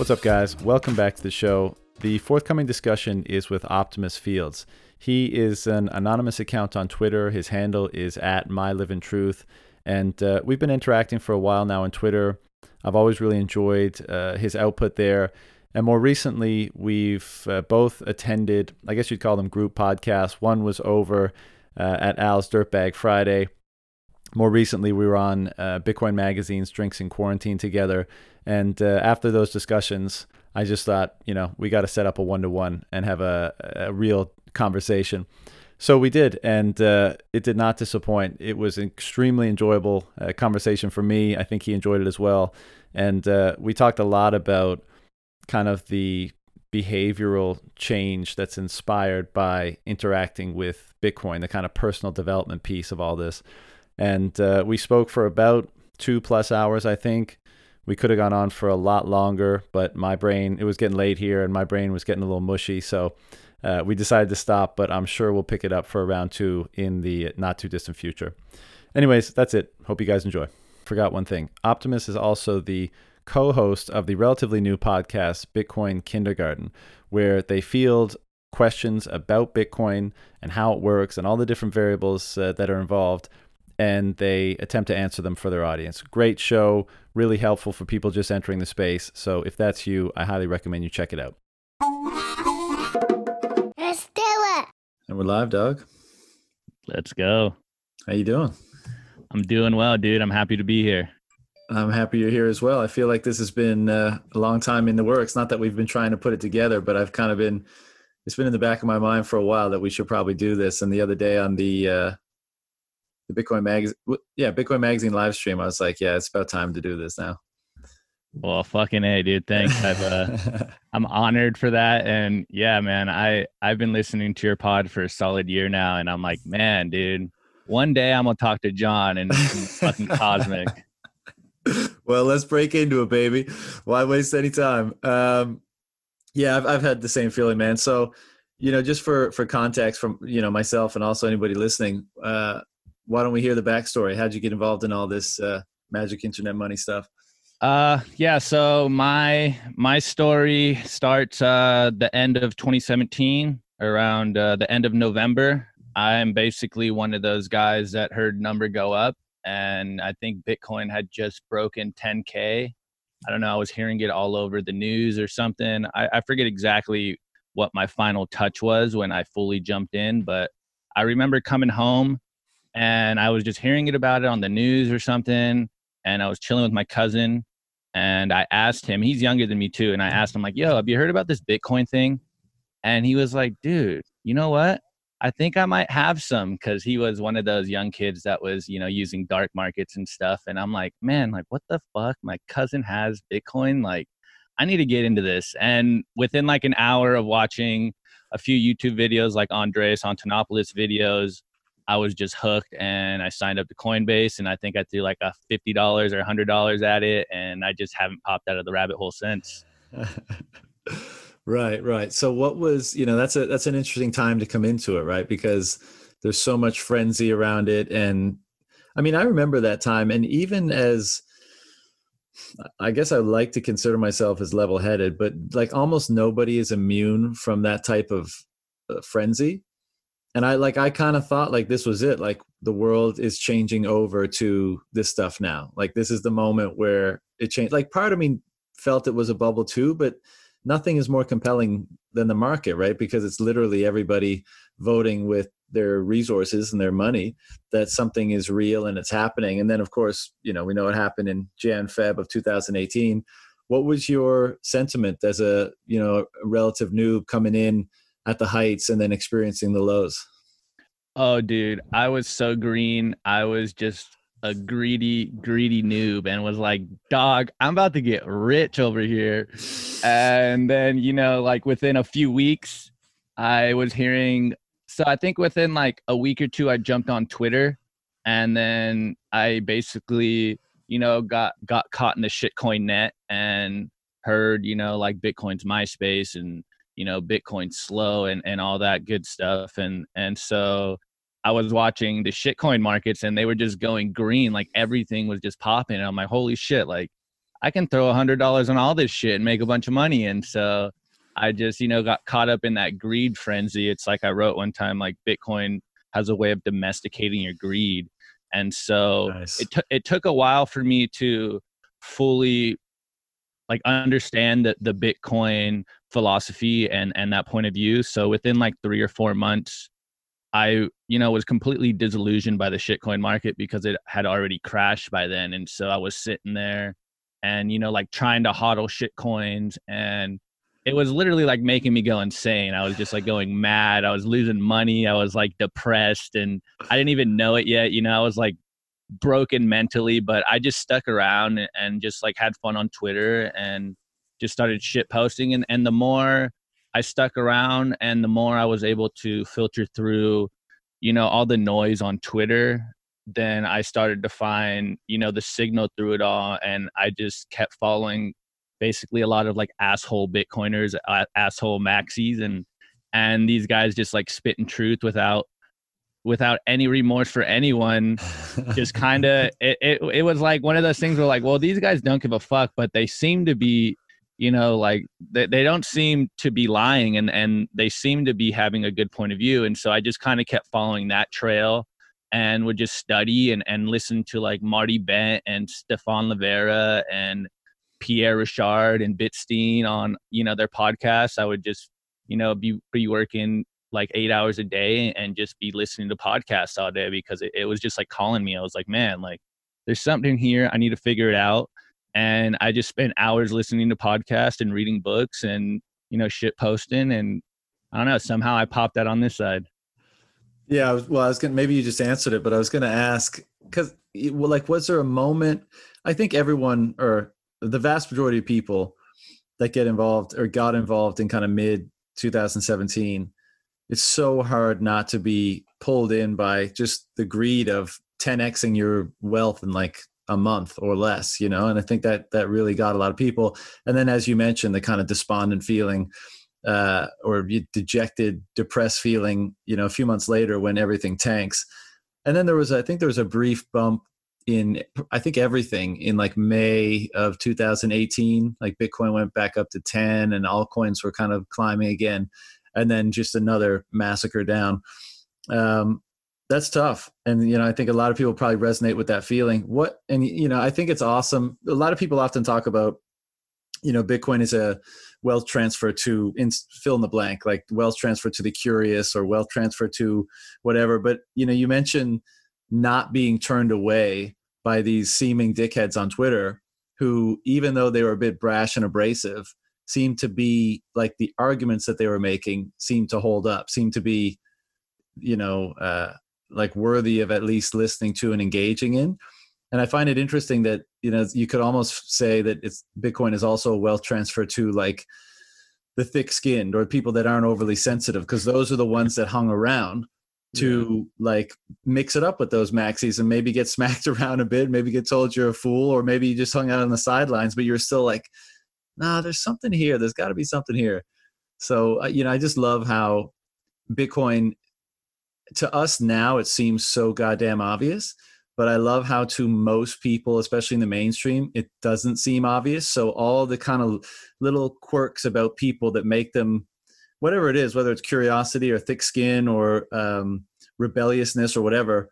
What's up, guys? Welcome back to the show. The forthcoming discussion is with Optimus Fields. He is an anonymous account on Twitter. His handle is at MyLivinTruth. And uh, we've been interacting for a while now on Twitter. I've always really enjoyed uh, his output there. And more recently, we've uh, both attended, I guess you'd call them group podcasts. One was over uh, at Al's Dirtbag Friday. More recently, we were on uh, Bitcoin Magazine's Drinks in Quarantine together. And uh, after those discussions, I just thought, you know, we got to set up a one to one and have a, a real conversation. So we did, and uh, it did not disappoint. It was an extremely enjoyable uh, conversation for me. I think he enjoyed it as well. And uh, we talked a lot about kind of the behavioral change that's inspired by interacting with Bitcoin, the kind of personal development piece of all this. And uh, we spoke for about two plus hours, I think. We could have gone on for a lot longer, but my brain, it was getting late here and my brain was getting a little mushy. So uh, we decided to stop, but I'm sure we'll pick it up for round two in the not too distant future. Anyways, that's it. Hope you guys enjoy. Forgot one thing Optimus is also the co host of the relatively new podcast, Bitcoin Kindergarten, where they field questions about Bitcoin and how it works and all the different variables uh, that are involved. And they attempt to answer them for their audience. Great show, really helpful for people just entering the space. So if that's you, I highly recommend you check it out. Let's do it. And we're live, Doug. Let's go. How you doing? I'm doing well, dude. I'm happy to be here. I'm happy you're here as well. I feel like this has been uh, a long time in the works. Not that we've been trying to put it together, but I've kind of been. It's been in the back of my mind for a while that we should probably do this. And the other day on the uh, the Bitcoin magazine, yeah, Bitcoin magazine live stream, I was like, yeah, it's about time to do this now. Well, fucking a, dude. Thanks. I've uh, I'm honored for that, and yeah, man, I I've been listening to your pod for a solid year now, and I'm like, man, dude, one day I'm gonna talk to John and fucking Cosmic. well, let's break into it, baby. Why waste any time? Um, yeah, I've I've had the same feeling, man. So, you know, just for for context from you know myself and also anybody listening, uh, why don't we hear the backstory? How'd you get involved in all this uh, magic internet money stuff? Uh, yeah. So my my story starts uh the end of 2017, around uh, the end of November. I'm basically one of those guys that heard number go up and I think Bitcoin had just broken 10K. I don't know. I was hearing it all over the news or something. I, I forget exactly what my final touch was when I fully jumped in, but I remember coming home and I was just hearing it about it on the news or something. And I was chilling with my cousin and I asked him, he's younger than me too. And I asked him, like, yo, have you heard about this Bitcoin thing? And he was like, dude, you know what? I think I might have some because he was one of those young kids that was, you know, using dark markets and stuff. And I'm like, man, like, what the fuck? My cousin has Bitcoin. Like, I need to get into this. And within like an hour of watching a few YouTube videos, like Andreas Antonopoulos videos, I was just hooked and I signed up to Coinbase. And I think I threw like a $50 or $100 at it. And I just haven't popped out of the rabbit hole since. Right, right. So what was, you know, that's a that's an interesting time to come into it, right? Because there's so much frenzy around it and I mean, I remember that time and even as I guess I like to consider myself as level-headed, but like almost nobody is immune from that type of uh, frenzy. And I like I kind of thought like this was it, like the world is changing over to this stuff now. Like this is the moment where it changed. Like part of me felt it was a bubble too, but nothing is more compelling than the market, right? Because it's literally everybody voting with their resources and their money that something is real and it's happening. And then, of course, you know, we know what happened in Jan Feb of 2018. What was your sentiment as a you know relative noob coming in at the heights and then experiencing the lows? Oh, dude, I was so green. I was just a greedy, greedy noob and was like, dog, I'm about to get rich over here. And then, you know, like within a few weeks, I was hearing. So I think within like a week or two, I jumped on Twitter and then I basically, you know, got got caught in the shitcoin net and heard, you know, like Bitcoin's MySpace and, you know, bitcoin slow and, and all that good stuff. And and so I was watching the shitcoin markets and they were just going green, like everything was just popping. And I'm like, holy shit, like I can throw a hundred dollars on all this shit and make a bunch of money. And so I just, you know, got caught up in that greed frenzy. It's like I wrote one time, like Bitcoin has a way of domesticating your greed. And so nice. it, t- it took a while for me to fully like understand the, the Bitcoin philosophy and, and that point of view. So within like three or four months, I, you know, was completely disillusioned by the shitcoin market because it had already crashed by then. And so I was sitting there and, you know, like trying to hodl shitcoins and it was literally like making me go insane. I was just like going mad. I was losing money. I was like depressed and I didn't even know it yet. You know, I was like broken mentally, but I just stuck around and just like had fun on Twitter and just started shit posting. And, and the more I stuck around and the more I was able to filter through, you know, all the noise on Twitter, then I started to find, you know, the signal through it all. And I just kept following basically a lot of like asshole Bitcoiners, asshole maxis, and and these guys just like spitting truth without without any remorse for anyone just kind of it, it, it was like one of those things where like well these guys don't give a fuck but they seem to be you know like they, they don't seem to be lying and and they seem to be having a good point of view and so i just kind of kept following that trail and would just study and and listen to like marty bent and Stephan Livera and Pierre Rochard and Bitstein on you know their podcasts. I would just you know be be working like eight hours a day and just be listening to podcasts all day because it, it was just like calling me. I was like, man, like there's something here. I need to figure it out. And I just spent hours listening to podcasts and reading books and you know shit posting and I don't know. Somehow I popped that on this side. Yeah, well, I was gonna maybe you just answered it, but I was gonna ask because, well, like, was there a moment? I think everyone, or the vast majority of people that get involved or got involved in kind of mid 2017 it's so hard not to be pulled in by just the greed of 10xing your wealth in like a month or less you know? And i think that that really got a lot of people. And then as you mentioned the kind of despondent feeling uh, or dejected depressed feeling you know a few months later when everything tanks. And then there was i think there was a brief bump in I think everything in like May of 2018. Like Bitcoin went back up to 10, and altcoins were kind of climbing again, and then just another massacre down. Um, that's tough, and you know I think a lot of people probably resonate with that feeling. What and you know I think it's awesome. A lot of people often talk about you know Bitcoin is a wealth transfer to in, fill in the blank, like wealth transfer to the curious or wealth transfer to whatever. But you know you mentioned not being turned away by these seeming dickheads on Twitter who, even though they were a bit brash and abrasive, seemed to be like the arguments that they were making seemed to hold up, seemed to be, you know, uh, like worthy of at least listening to and engaging in. And I find it interesting that you know you could almost say that it's Bitcoin is also a wealth transfer to like the thick-skinned or people that aren't overly sensitive because those are the ones that hung around to yeah. like mix it up with those maxis and maybe get smacked around a bit, maybe get told you're a fool, or maybe you just hung out on the sidelines, but you're still like, nah, there's something here. There's got to be something here. So, uh, you know, I just love how Bitcoin to us now, it seems so goddamn obvious. But I love how to most people, especially in the mainstream, it doesn't seem obvious. So all the kind of little quirks about people that make them whatever it is, whether it's curiosity or thick skin or um, rebelliousness or whatever,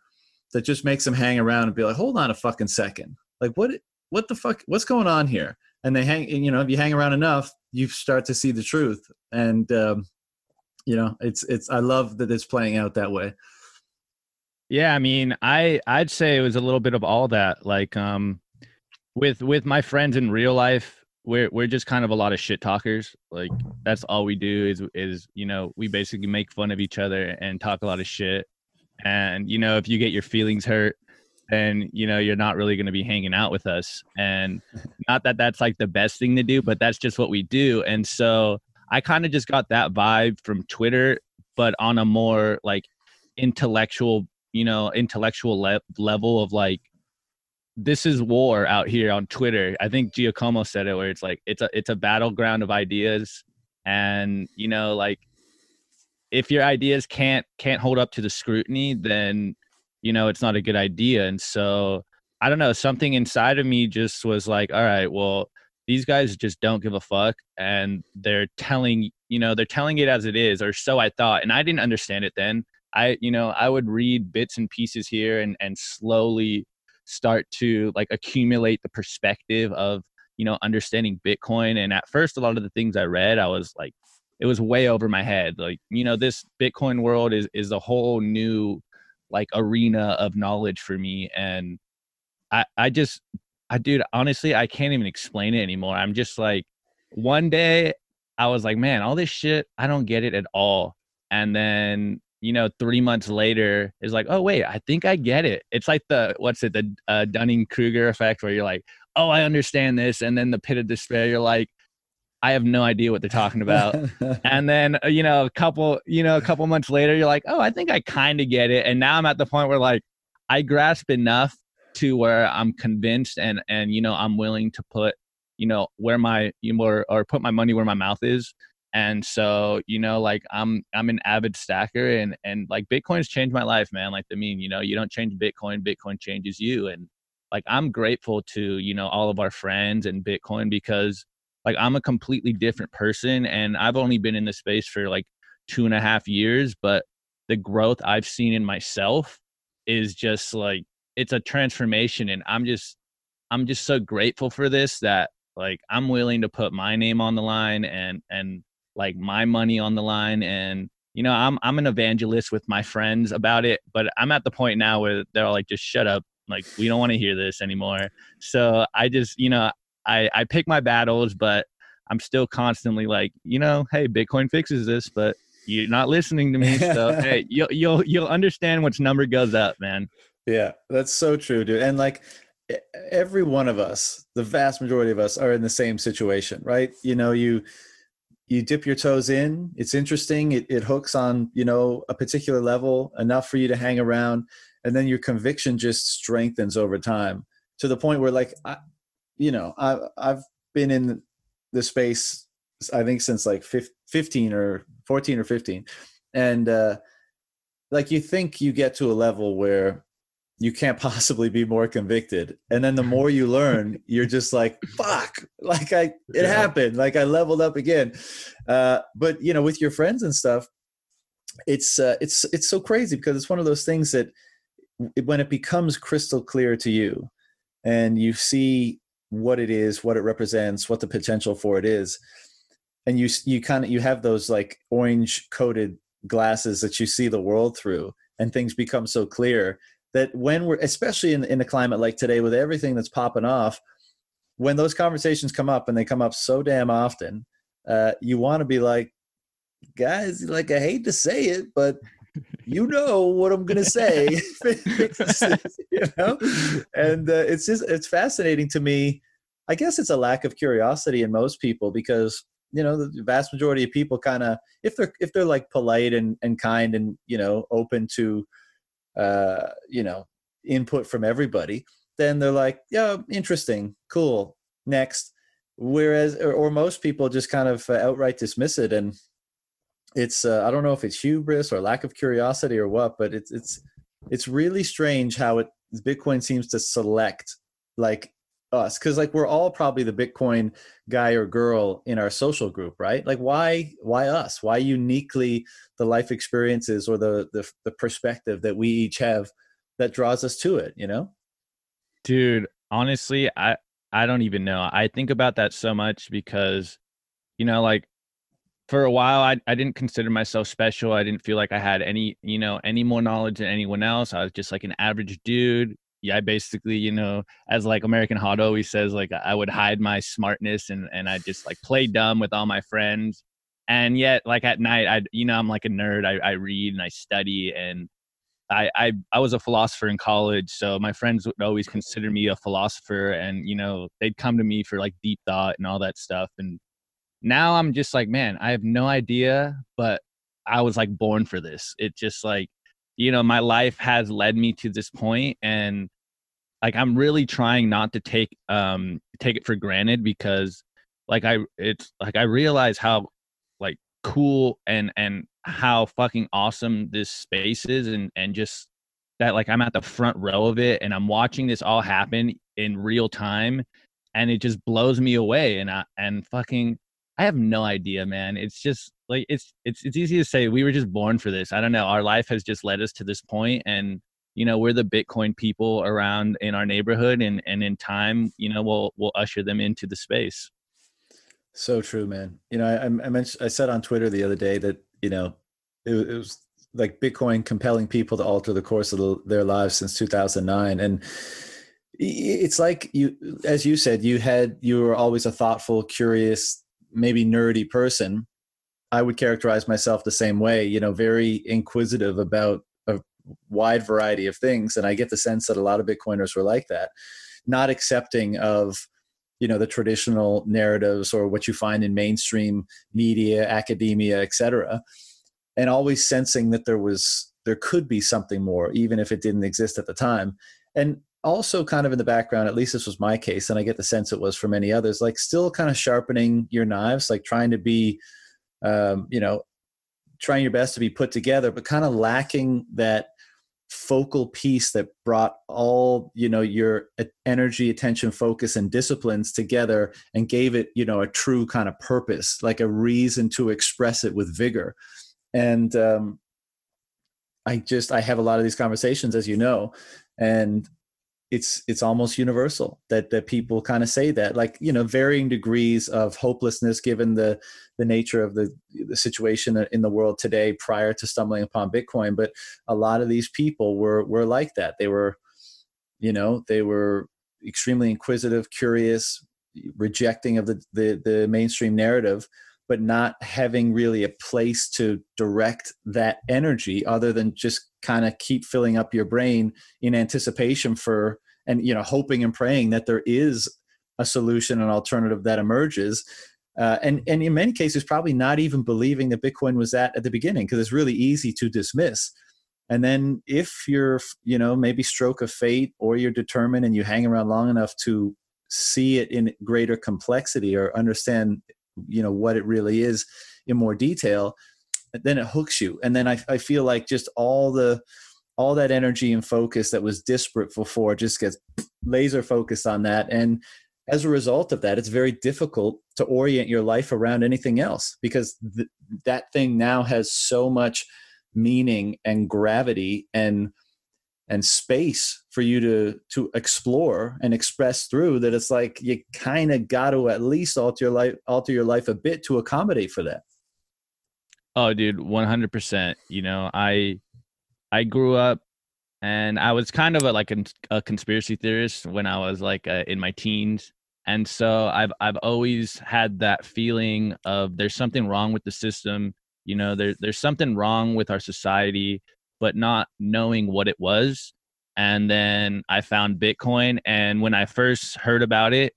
that just makes them hang around and be like, hold on a fucking second. Like what what the fuck what's going on here? And they hang you know, if you hang around enough, you start to see the truth. And um, you know, it's it's I love that it's playing out that way. Yeah, I mean, I I'd say it was a little bit of all that. Like um with with my friends in real life, we're we're just kind of a lot of shit talkers. Like that's all we do is is you know we basically make fun of each other and talk a lot of shit. And you know if you get your feelings hurt, then you know you're not really going to be hanging out with us. And not that that's like the best thing to do, but that's just what we do. And so I kind of just got that vibe from Twitter, but on a more like intellectual, you know, intellectual le- level of like this is war out here on Twitter. I think Giacomo said it where it's like it's a it's a battleground of ideas and you know like if your ideas can't can't hold up to the scrutiny then you know it's not a good idea and so I don't know, something inside of me just was like, all right, well, these guys just don't give a fuck and they're telling, you know, they're telling it as it is, or so I thought. And I didn't understand it then. I, you know, I would read bits and pieces here and and slowly start to like accumulate the perspective of, you know, understanding Bitcoin. And at first a lot of the things I read, I was like, it was way over my head. Like, you know, this Bitcoin world is is a whole new like arena of knowledge for me. And I, I just, I, dude, honestly, I can't even explain it anymore. I'm just like, one day I was like, man, all this shit, I don't get it at all. And then, you know, three months later, is like, oh, wait, I think I get it. It's like the, what's it, the uh, Dunning Kruger effect where you're like, oh, I understand this. And then the pit of despair, you're like, I have no idea what they're talking about. and then, uh, you know, a couple, you know, a couple months later, you're like, oh, I think I kind of get it. And now I'm at the point where like I grasp enough to where I'm convinced and and you know I'm willing to put you know where my you know, or, or put my money where my mouth is and so you know like i'm i'm an avid stacker and and like bitcoin's changed my life man like i mean you know you don't change bitcoin bitcoin changes you and like i'm grateful to you know all of our friends and bitcoin because like i'm a completely different person and i've only been in this space for like two and a half years but the growth i've seen in myself is just like it's a transformation and i'm just i'm just so grateful for this that like i'm willing to put my name on the line and and like my money on the line and you know i'm i'm an evangelist with my friends about it but i'm at the point now where they're like just shut up. Like we don't want to hear this anymore. So i just you know i i pick my battles but i'm still constantly like you know hey bitcoin fixes this but you're not listening to me so hey you'll you'll you'll understand which number goes up man yeah, that's so true, dude. And like every one of us, the vast majority of us are in the same situation, right? You know, you you dip your toes in, it's interesting, it, it hooks on, you know, a particular level enough for you to hang around, and then your conviction just strengthens over time to the point where like I you know, I I've been in the space I think since like 15 or 14 or 15. And uh like you think you get to a level where you can't possibly be more convicted and then the more you learn you're just like fuck like i it yeah. happened like i leveled up again uh, but you know with your friends and stuff it's uh, it's it's so crazy because it's one of those things that when it becomes crystal clear to you and you see what it is what it represents what the potential for it is. And you you kind of you have those like orange coated glasses that you see the world through and things become so clear that when we're especially in, in a climate like today with everything that's popping off when those conversations come up and they come up so damn often uh, you want to be like guys like i hate to say it but you know what i'm gonna say. You know? And uh, it's just it's fascinating to me. I guess it's a lack of curiosity in most people because you know the vast majority of people kind of if they're if they're like polite and, and kind and you know open to uh, you know, input from everybody, then they're like, yeah, interesting, cool, next. Whereas, or, or most people just kind of uh, outright dismiss it, and it's uh, I don't know if it's hubris or lack of curiosity or what, but it's it's it's really strange how it Bitcoin seems to select like us because like we're all probably the bitcoin guy or girl in our social group right? Like why why us? Why uniquely the life experiences or the the, the perspective that we each have that draws us to it you know? Dude honestly i i don't even know. I think about that so much because you know like for a while I, I didn't consider myself special i didn't feel like i had any you know any more knowledge than anyone else i was just like an average dude yeah, I basically, you know, as like American Hodl always says, like I would hide my smartness and and I just like play dumb with all my friends. And yet, like at night, I you know I'm like a nerd. I, I read and I study, and I, I I was a philosopher in college, so my friends would always consider me a philosopher, and you know they'd come to me for like deep thought and all that stuff. And now I'm just like, man, I have no idea, but I was like born for this. It just like you know my life has led me to this point and like i'm really trying not to take um take it for granted because like i it's like i realize how like cool and and how fucking awesome this space is and and just that like I'm at the front row of it and I'm watching this all happen in real time and it just blows me away and I and fucking I have no idea, man. It's just like it's it's it's easy to say we were just born for this. I don't know. Our life has just led us to this point and you know, we're the Bitcoin people around in our neighborhood and and in time, you know, we'll we'll usher them into the space. So true, man. You know, I, I mentioned I said on Twitter the other day that, you know, it, it was like Bitcoin compelling people to alter the course of the, their lives since 2009. And it's like you, as you said, you had, you were always a thoughtful, curious, maybe nerdy person. I would characterize myself the same way, you know, very inquisitive about a wide variety of things. And I get the sense that a lot of Bitcoiners were like that, not accepting of, you know, the traditional narratives or what you find in mainstream media, academia, et cetera and always sensing that there was there could be something more even if it didn't exist at the time and also kind of in the background at least this was my case and i get the sense it was for many others like still kind of sharpening your knives like trying to be um, you know trying your best to be put together but kind of lacking that focal piece that brought all you know your energy attention focus and disciplines together and gave it you know a true kind of purpose like a reason to express it with vigor. And um, i just i have a lot of these conversations as you know and it's it's almost universal that that people kind of say that like you know varying degrees of hopelessness given the the nature of the the situation in the world today prior to stumbling upon bitcoin but a lot of these people were were like that. They were you know they were extremely inquisitive curious rejecting of the the, the mainstream narrative but not having really a place to direct that energy other than just kind of keep filling up your brain in anticipation for and you know hoping and praying that there is a solution an alternative that emerges. Uh, and and in many cases probably not even believing that bitcoin was that at the beginning because it's really easy to dismiss. And then if you're you know maybe stroke of fate or you're determined and you hang around long enough to see it in greater complexity or understand you know what it really is in more detail then it hooks you. And then I, I feel like just all the all that energy and focus that was disparate before just gets laser focused on that. And as a result of that it's very difficult to orient your life around anything else because th- that thing now has so much meaning and gravity and and space for you to to explore and express through that it's like you kind of got to at least alter your life alter your life a bit to accommodate for that. Oh dude 100% you know i i grew up and i was kind of a, like a, a conspiracy theorist when i was like uh, in my teens and so i've i've always had that feeling of there's something wrong with the system you know there, there's something wrong with our society but not knowing what it was. And then I found Bitcoin. And when I first heard about it,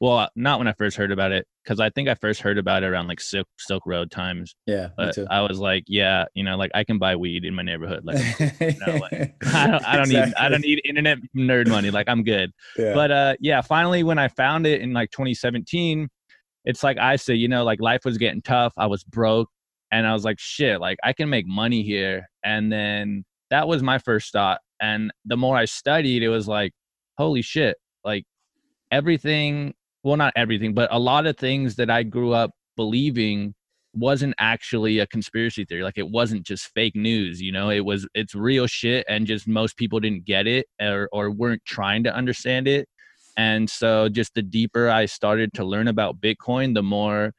well, not when I first heard about it, because I think I first heard about it around like Silk, Silk Road times. Yeah, but I was like, yeah, you know, like I can buy weed in my neighborhood. Like, you know, like I don't, I don't exactly. need, I don't need internet nerd money. Like I'm good. Yeah. But uh, yeah, finally when I found it in like 2017, it's like I say, you know, like life was getting tough. I was broke and I was like, shit, like I can make money here. And then that was my first thought. And the more I studied, it was like, holy shit, like everything, well, not everything, but a lot of things that I grew up believing wasn't actually a conspiracy theory. Like it wasn't just fake news, you know, it was, it's real shit. And just most people didn't get it or, or weren't trying to understand it. And so just the deeper I started to learn about Bitcoin, the more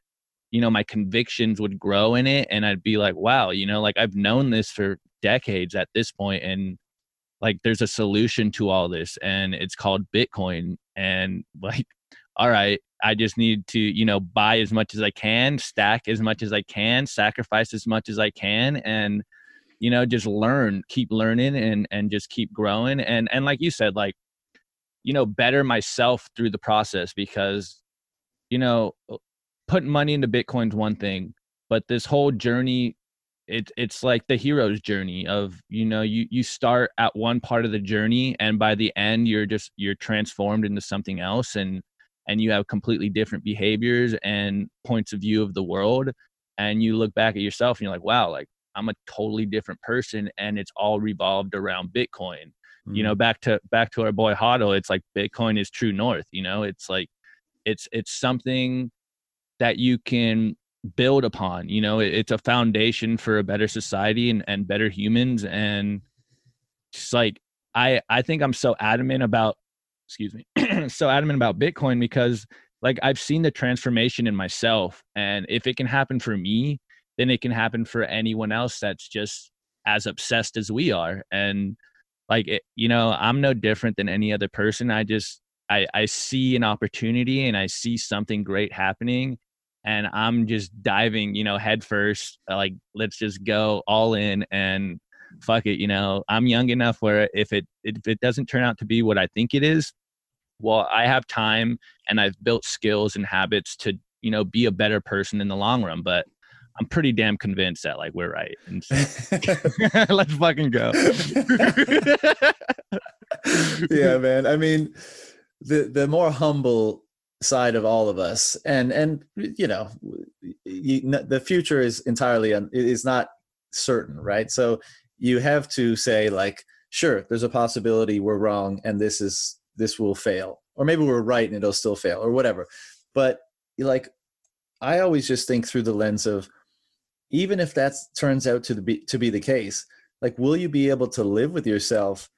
you know my convictions would grow in it and i'd be like wow you know like i've known this for decades at this point and like there's a solution to all this and it's called bitcoin and like all right i just need to you know buy as much as i can stack as much as i can sacrifice as much as i can and you know just learn keep learning and and just keep growing and and like you said like you know better myself through the process because you know uh, putting money into Bitcoin's one thing, but this whole journey, it's it's like the hero's journey of you know you you start at one part of the journey and by the end you're just you're transformed into something else and and you have completely different behaviors and points of view of the world and you look back at yourself and you're like wow like I'm a totally different person and it's all revolved around Bitcoin. Mm-hmm. You know, back to back to our boy Hodl, it's like Bitcoin is true north, you know, it's like it's it's something that you can build upon you know it, it's a foundation for a better society and, and better humans and just like i i think i'm so adamant about excuse me so adamant about bitcoin because like i've seen the transformation in myself and if it can happen for me then it can happen for anyone else that's just as obsessed as we are and like it, you know i'm no different than any other person i just I, I see an opportunity and I see something great happening and I'm just diving, you know, head first. uh, Like, let's just go all in and fuck it. You know, I'm young enough where if it if it doesn't turn out to be what I think it is, well, I have time and I've built skills and habits to, you know, be a better person in the long run. But I'm pretty damn convinced that like we're right. And so, let's fucking go. yeah, man. I mean, the the more humble side of all of us, and and you know, you, the future is entirely un, is not certain, right? So you have to say like, sure, there's a possibility we're wrong, and this is this will fail, or maybe we're right and it'll still fail, or whatever. But like, I always just think through the lens of even if that turns out to be to be the case, like, will you be able to live with yourself?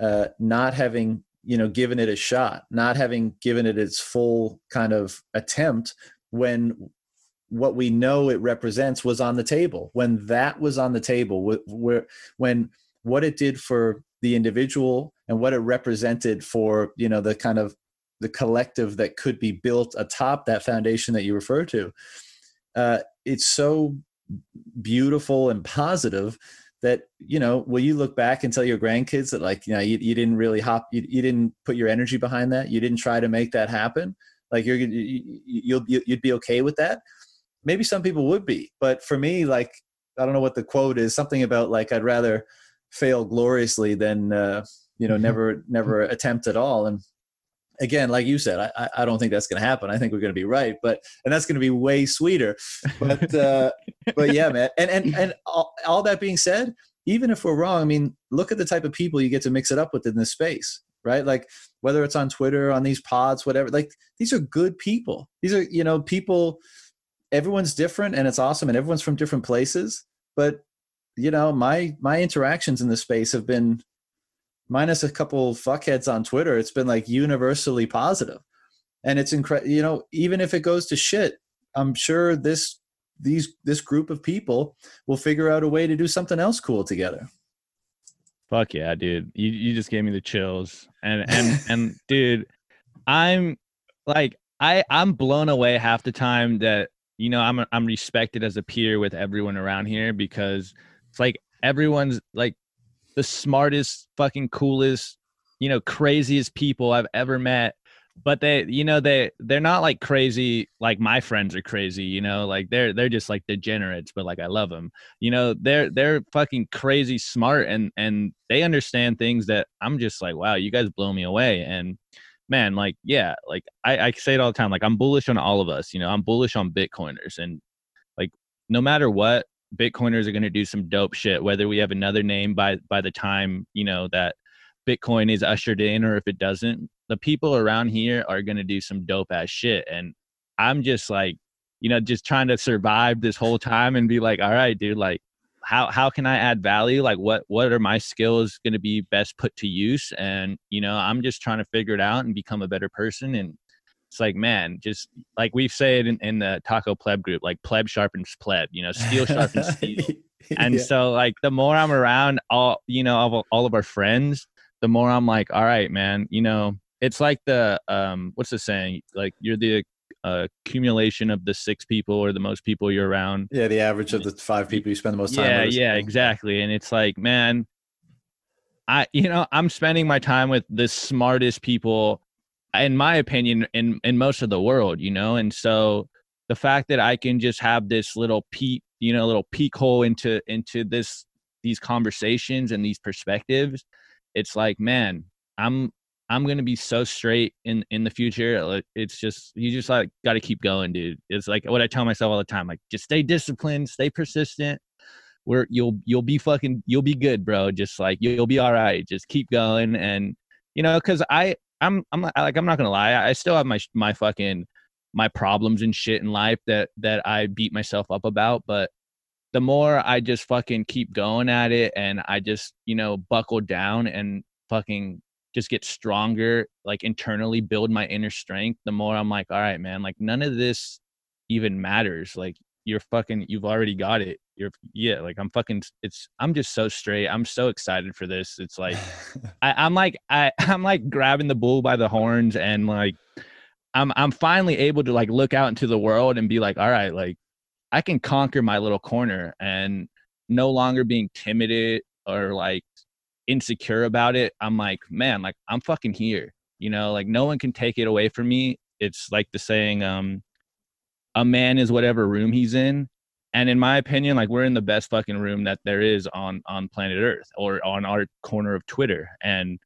uh, not having you know given it a shot not having given it its full kind of attempt when what we know it represents was on the table when that was on the table where when what it did for the individual and what it represented for you know the kind of the collective that could be built atop that foundation that you refer to uh, it's so beautiful and positive that you know will you look back and tell your grandkids that like you know you, you didn't really hop you, you didn't put your energy behind that? You didn't try to make that happen? Like you're you, you'll you'd be okay with that? Maybe some people would be but for me like i don't know what the quote is something about like i'd rather fail gloriously than uh, you know mm-hmm. never never attempt at all. And again like you said i i don't think that's going to happen. I think we're going to be right but and that's going to be way sweeter. But uh but yeah man and and and all, all that being said even if we're wrong i mean look at the type of people you get to mix it up with in this space right? Like whether it's on twitter on these pods whatever like these are good people. These are you know people everyone's different and it's awesome and everyone's from different places but you know my my interactions in this space have been minus a couple fuckheads on Twitter, it's been like universally positive. And it's incredible, you know, even if it goes to shit, I'm sure this these this group of people will figure out a way to do something else cool together. Fuck yeah, dude. You you just gave me the chills. And and and dude, I'm like I I'm blown away half the time that you know I'm I'm respected as a peer with everyone around here because it's like everyone's like the smartest, fucking coolest, you know, craziest people I've ever met. But they, you know, they they're not like crazy like my friends are crazy, you know, like they're they're just like degenerates, but like I love them. You know, they're they're fucking crazy smart and and they understand things that I'm just like, wow, you guys blow me away. And man, like, yeah, like I, I say it all the time, like I'm bullish on all of us, you know, I'm bullish on Bitcoiners and like no matter what, Bitcoiners are going to do some dope shit, whether we have another name by by the time you know that Bitcoin is ushered in, or if it doesn't. The people around here are going to do some dope ass shit, and I'm just like, you know, just trying to survive this whole time and be like, all right, dude, like, how how can I add value? Like, what what are my skills going to be best put to use? And you know, I'm just trying to figure it out and become a better person and it's like man just like we've said in, in the taco pleb group like pleb sharpens pleb you know steel sharpens steel. And yeah. so like the more i'm around all you know all, all of our friends the more i'm like all right man you know it's like the um what's the saying? Like you're the uh, accumulation of the six people or the most people you're around. Yeah the average of the five people you spend the most time yeah with. yeah exactly. And it's like man i you know i'm spending my time with the smartest people in my opinion in in most of the world you know? And so the fact that i can just have this little peek you know little peek hole into into this these conversations and these perspectives it's like man i'm i'm gonna be so straight in in the future. It's just you just like got to keep going dude. It's like what i tell myself all the time like just stay disciplined stay persistent. We're you'll you'll be fucking you'll be good, bro. Just like you'll be all right. Just keep going, and you know, because I I'm I'm like I'm not gonna lie, I still have my my fucking my problems and shit in life that that I beat myself up about, but the more I just fucking keep going at it and I just, you know, buckle down and fucking just get stronger, like internally build my inner strength, the more I'm like, all right, man, like none of this even matters. Like you're fucking, you've already got it. You're, yeah, like I'm fucking, it's, I'm just so straight. I'm so excited for this. It's like, I, I'm like, I, I'm like grabbing the bull by the horns and like, I'm, I'm finally able to like look out into the world and be like, all right, like I can conquer my little corner and no longer being timid or like insecure about it. I'm like, man, like I'm fucking here. You know, like no one can take it away from me. It's like the saying, um, a man is whatever room he's in. And in my opinion, like we're in the best fucking room that there is on on planet Earth or on our corner of Twitter. And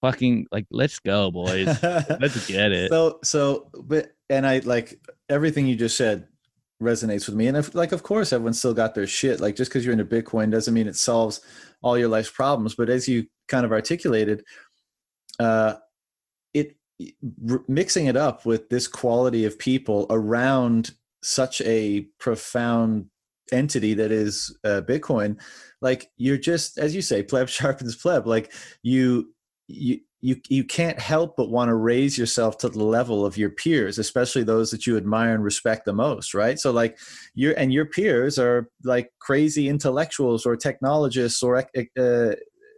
fucking like let's go, boys. let's get it. So so but and I like everything you just said resonates with me. And if, like, of course, everyone's still got their shit. Like, just because you're into Bitcoin doesn't mean it solves all your life's problems. But as you kind of articulated, uh, r- mixing it up with this quality of people around such a profound entity that is uh, Bitcoin, like you're just, as you say, pleb sharpens pleb. Like you, you you you can't help but want to raise yourself to the level of your peers especially those that you admire and respect the most right so like your and your peers are like crazy intellectuals or technologists or uh,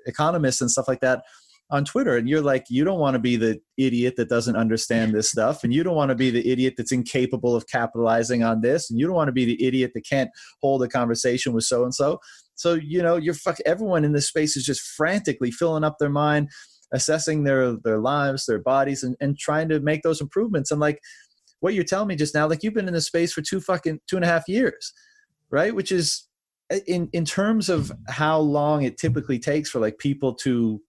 economists and stuff like that on twitter and you're like you don't want to be the idiot that doesn't understand this stuff and you don't want to be the idiot that's incapable of capitalizing on this and you don't want to be the idiot that can't hold a conversation with so and so so you know you're fuck everyone in this space is just frantically filling up their mind assessing their their lives their bodies and, and trying to make those improvements and like what you're telling me just now like you've been in this space for two fucking two and a half years right? Which is in in terms of how long it typically takes for like people to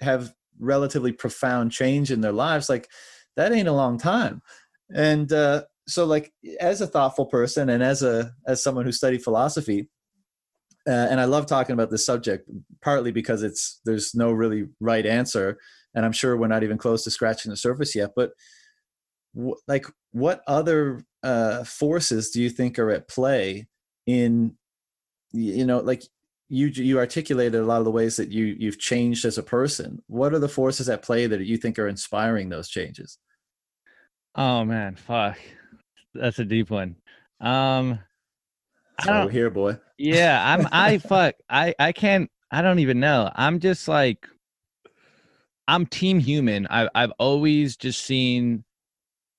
have relatively profound change in their lives like that ain't a long time and uh so like as a thoughtful person and as a as someone who studied philosophy uh, and I love talking about this subject partly because it's there's no really right answer, and I'm sure we're not even close to scratching the surface yet. But w- like, what other uh, forces do you think are at play in, you know, like you you articulated a lot of the ways that you you've changed as a person. What are the forces at play that you think are inspiring those changes? Oh man, fuck, that's a deep one. Um, so here, boy. Yeah, I'm. I fuck. I I can't. I don't even know. I'm just like. I'm team human. I I've always just seen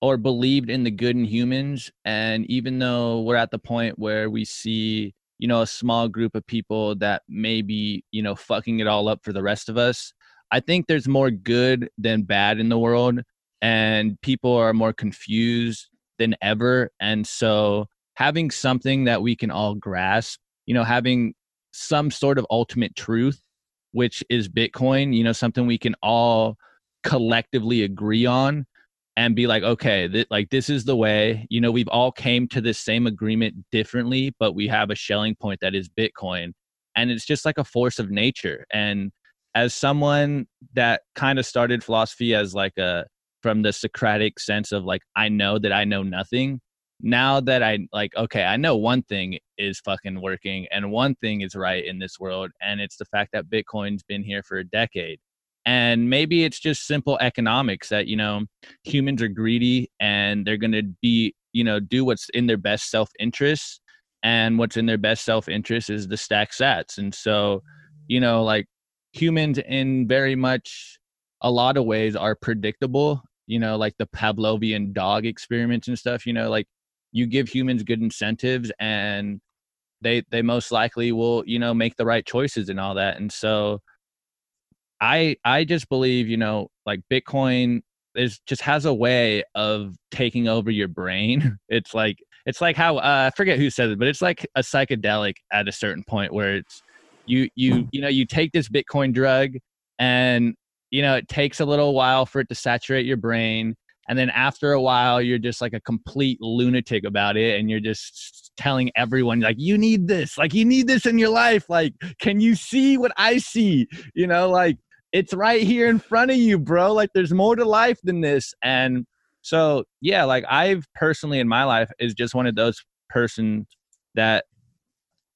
or believed in the good in humans, and even though we're at the point where we see you know a small group of people that may be you know fucking it all up for the rest of us i think there's more good than bad in the world and people are more confused than ever and so having something that we can all grasp, you know, having some sort of ultimate truth, which is Bitcoin, you know, something we can all collectively agree on and be like, okay, th- like this is the way, you know, we've all came to this same agreement differently, but we have a Schelling point that is Bitcoin. And it's just like a force of nature. And as someone that kind of started philosophy as like a, from the Socratic sense of like, I know that I know nothing, now that I like, okay, I know one thing is fucking working and one thing is right in this world, and it's the fact that Bitcoin's been here for a decade. And maybe it's just simple economics that, you know, humans are greedy and they're going to be, you know, do what's in their best self interest. And what's in their best self interest is the stack sats. And so, you know, like humans in very much a lot of ways are predictable you know, like the Pavlovian dog experiments and stuff, you know, like you give humans good incentives and they they most likely will you know make the right choices and all that and so i i just believe you know like bitcoin is just has a way of taking over your brain. It's like it's like how uh, i forget who said it but it's like a psychedelic at a certain point where it's you you you know you take this bitcoin drug and you know it takes a little while for it to saturate your brain and then after a while you're just like a complete lunatic about it and you're just telling everyone like you need this like you need this in your life like can you see what i see? You know like it's right here in front of you bro. Like there's more to life than this. And so yeah like i've personally in my life is just one of those person that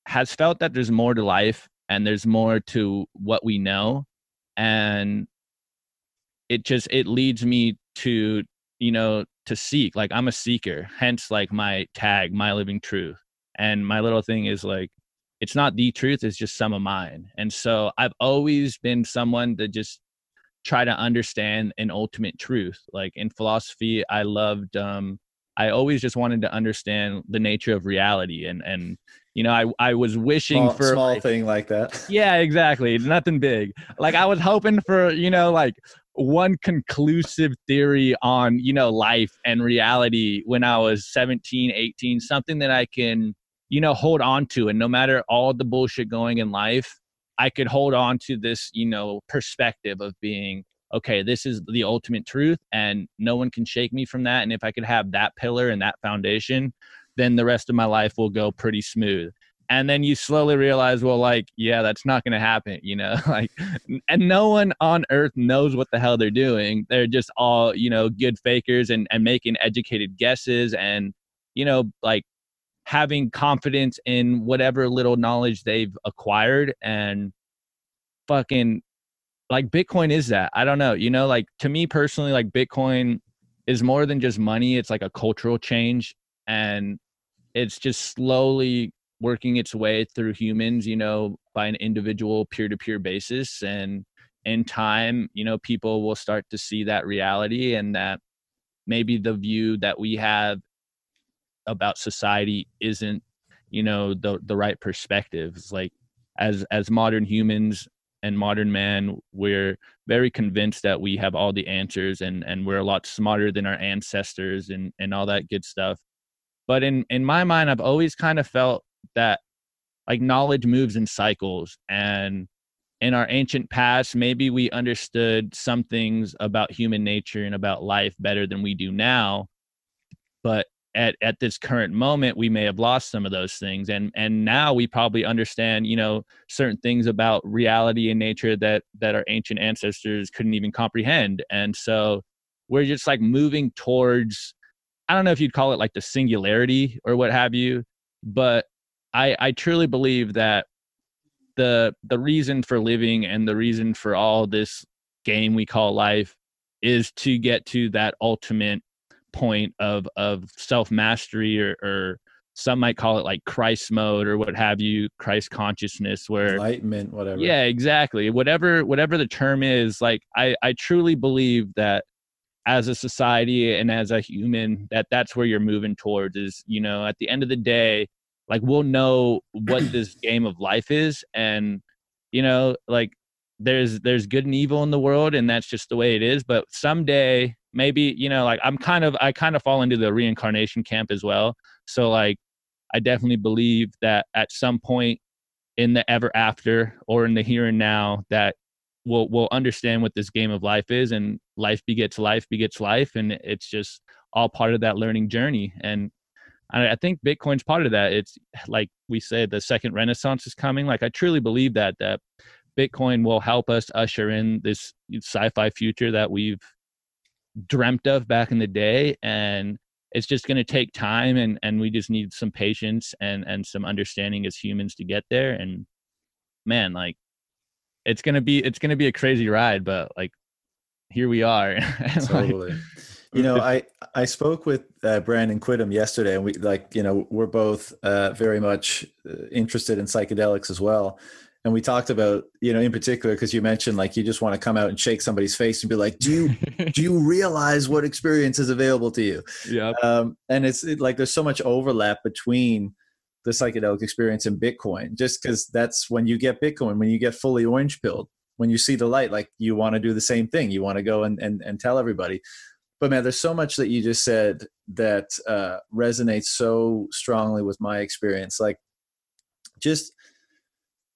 has felt that there's more to life and there's more to what we know. And it just it leads me to you know to seek. Like i'm a seeker hence like my tag my living truth. And my little thing is like it's not the truth it's just some of mine. And so i've always been someone that just try to understand an ultimate truth. Like in philosophy i loved um i always just wanted to understand the nature of reality and and you know i i was wishing small, for small like, thing like that. Yeah exactly nothing big. Like i was hoping for you know like one conclusive theory on you know life and reality when i was 17 18 something that i can you know hold on to and no matter all the bullshit going in life i could hold on to this you know perspective of being okay this is the ultimate truth and no one can shake me from that and if i could have that pillar and that foundation then the rest of my life will go pretty smooth. And then you slowly realize well like yeah that's not going to happen you know like and no one on earth knows what the hell they're doing. They're just all you know good fakers and and making educated guesses and you know like having confidence in whatever little knowledge they've acquired and fucking like bitcoin is that i don't know you know like to me personally like bitcoin is more than just money it's like a cultural change and it's just slowly working its way through humans, you know, by an individual peer to peer basis. And in time, you know, people will start to see that reality and that maybe the view that we have about society isn't, you know, the the right perspective. It's like as as modern humans and modern man, we're very convinced that we have all the answers and and we're a lot smarter than our ancestors and and all that good stuff. But in in my mind, I've always kind of felt that like knowledge moves in cycles and in our ancient past maybe we understood some things about human nature and about life better than we do now but at, at this current moment we may have lost some of those things. And and now we probably understand you know certain things about reality and nature that that our ancient ancestors couldn't even comprehend. And so we're just like moving towards i don't know if you'd call it like the singularity or what have you but I, I truly believe that the the reason for living and the reason for all this game we call life is to get to that ultimate point of of self mastery or, or some might call it like Christ mode or what have you, Christ consciousness, where enlightenment, whatever. Yeah, exactly. Whatever whatever the term is, like I I truly believe that as a society and as a human, that that's where you're moving towards. Is you know at the end of the day, like we'll know what this game of life is and you know like there's there's good and evil in the world and that's just the way it is but someday maybe you know like i'm kind of i kind of fall into the reincarnation camp as well so like i definitely believe that at some point in the ever after or in the here and now that we'll we'll understand what this game of life is and life begets life begets life and it's just all part of that learning journey and I think Bitcoin's part of that. It's like we said, the second renaissance is coming. Like I truly believe that that Bitcoin will help us usher in this sci-fi future that we've dreamt of back in the day, and it's just going to take time, and and we just need some patience and and some understanding as humans to get there. And man, like it's gonna be it's gonna be a crazy ride, but like here we are. totally. like, you know, I I spoke with uh, Brandon Quittem yesterday, and we like you know we're both uh, very much uh, interested in psychedelics as well. And we talked about you know in particular because you mentioned like you just want to come out and shake somebody's face and be like, do you do you realize what experience is available to you? Yeah. Um, and it's it, like there's so much overlap between the psychedelic experience and Bitcoin, just because that's when you get Bitcoin, when you get fully orange pilled, when you see the light, like you want to do the same thing. You want to go and, and and tell everybody but man, there's so much that you just said that uh, resonates so strongly with my experience. Like, just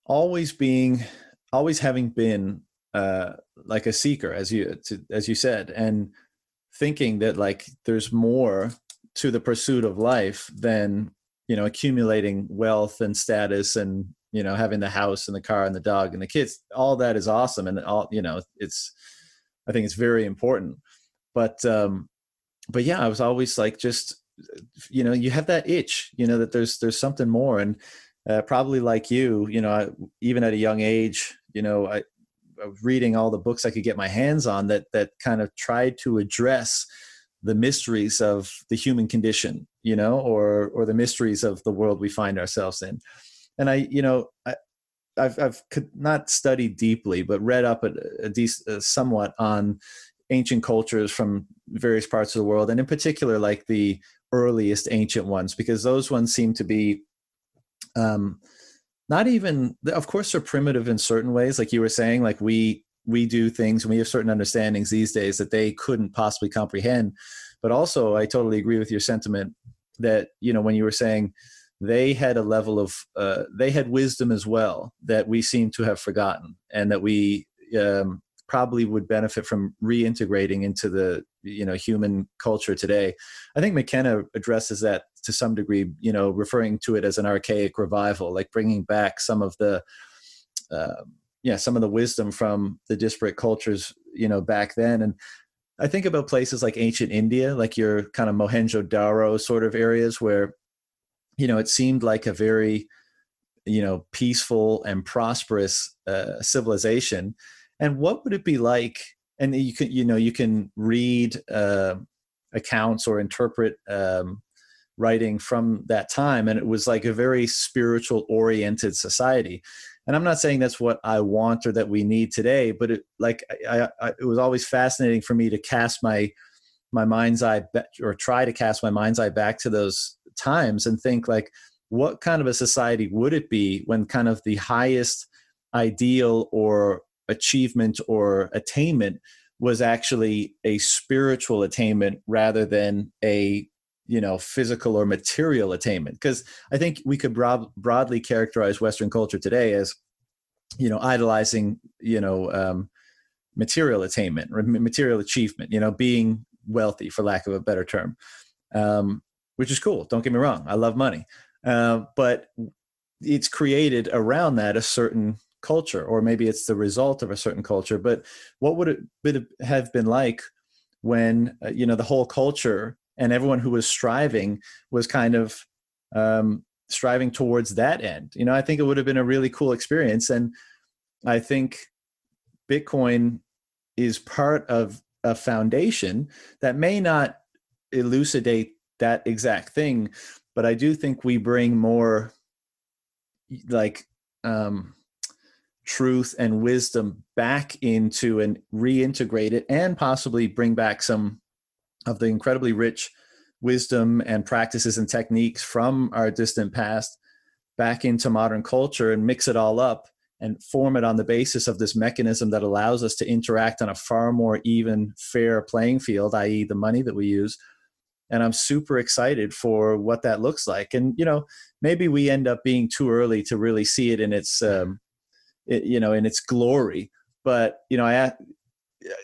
always being, always having been uh, like a seeker, as you as you said, and thinking that like there's more to the pursuit of life than you know accumulating wealth and status and you know having the house and the car and the dog and the kids. All that is awesome and all you know it's i think it's very important. But um but yeah i was always like just you know you have that itch you know that there's there's something more. And uh, probably like you you know I, even at a young age you know I, I was reading all the books i could get my hands on that that kind of tried to address the mysteries of the human condition you know or or the mysteries of the world we find ourselves in. And i you know i I've, I've could not studied deeply, but read up a, a decent, somewhat on ancient cultures from various parts of the world, and in particular, like the earliest ancient ones, because those ones seem to be um, not even. Of course, they're primitive in certain ways, like you were saying. Like we we do things and we have certain understandings these days that they couldn't possibly comprehend. But also, I totally agree with your sentiment that you know when you were saying they had a level of uh, they had wisdom as well that we seem to have forgotten and that we um, probably would benefit from reintegrating into the you know human culture today i think mckenna addresses that to some degree you know referring to it as an archaic revival like bringing back some of the uh, yeah some of the wisdom from the disparate cultures you know back then and I think about places like ancient India, like your kind of Mohenjo-daro sort of areas where, you know, it seemed like a very, you know, peaceful and prosperous uh, civilization. And what would it be like? And you can, you know, you can read uh, accounts or interpret um, writing from that time, and it was like a very spiritual oriented society. And i'm not saying that's what i want or that we need today but it like I, I, it was always fascinating for me to cast my my mind's eye or try to cast my mind's eye back to those times and think like what kind of a society would it be when kind of the highest ideal or achievement or attainment was actually a spiritual attainment rather than a you know physical or material attainment. Because i think we could broad, broadly characterize western culture today as you know idolizing you know um, material attainment or material achievement you know being wealthy for lack of a better term um, which is cool don't get me wrong i love money. Uh, but it's created around that a certain culture or maybe it's the result of a certain culture but what would it have been like when uh, you know the whole culture and everyone who was striving was kind of um, striving towards that end. You know, I think it would have been a really cool experience, and I think Bitcoin is part of a foundation that may not elucidate that exact thing, but I do think we bring more like um, truth and wisdom back into and reintegrate it and possibly bring back some of the incredibly rich wisdom and practices and techniques from our distant past back into modern culture and mix it all up and form it on the basis of this mechanism that allows us to interact on a far more even fair playing field i.e. the money that we use and i'm super excited for what that looks like and you know maybe we end up being too early to really see it in its um, you know in its glory but you know i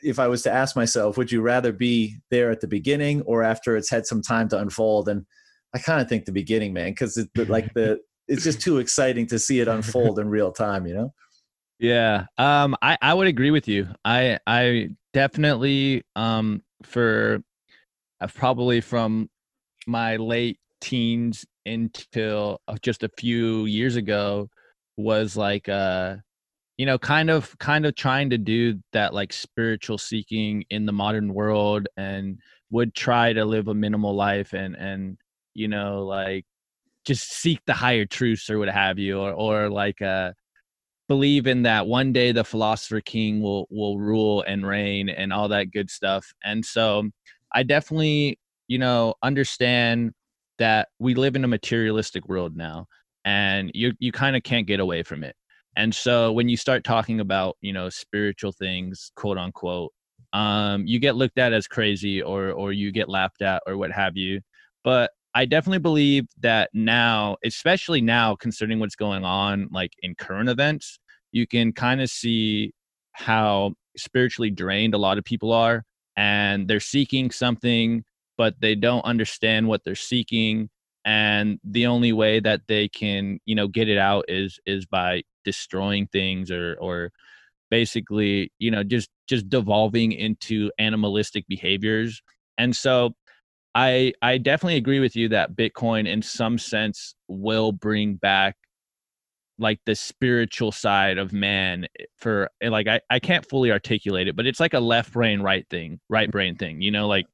if I was to ask myself, would you rather be there at the beginning or after it's had some time to unfold? And I kind of think the beginning, man, because it, like the it's just too exciting to see it unfold in real time, you know? Yeah, um, I I would agree with you. I I definitely um for uh, probably from my late teens until uh, just a few years ago was like uh you know kind of kind of trying to do that like spiritual seeking in the modern world and would try to live a minimal life and and you know like just seek the higher truths or what have you or or like uh believe in that one day the philosopher king will will rule and reign and all that good stuff. And so i definitely you know understand that we live in a materialistic world now and you you kind of can't get away from it and so when you start talking about, you know, spiritual things, quote unquote, um, you get looked at as crazy or or you get laughed at or what have you. But I definitely believe that now, especially now, concerning what's going on like in current events, you can kind of see how spiritually drained a lot of people are and they're seeking something but they don't understand what they're seeking and the only way that they can you know get it out is is by destroying things or or basically you know just just devolving into animalistic behaviors. And so i i definitely agree with you that bitcoin in some sense will bring back like the spiritual side of man eh, for eh, like I, I can't fully articulate it but it's like a left brain right thing right brain thing you know like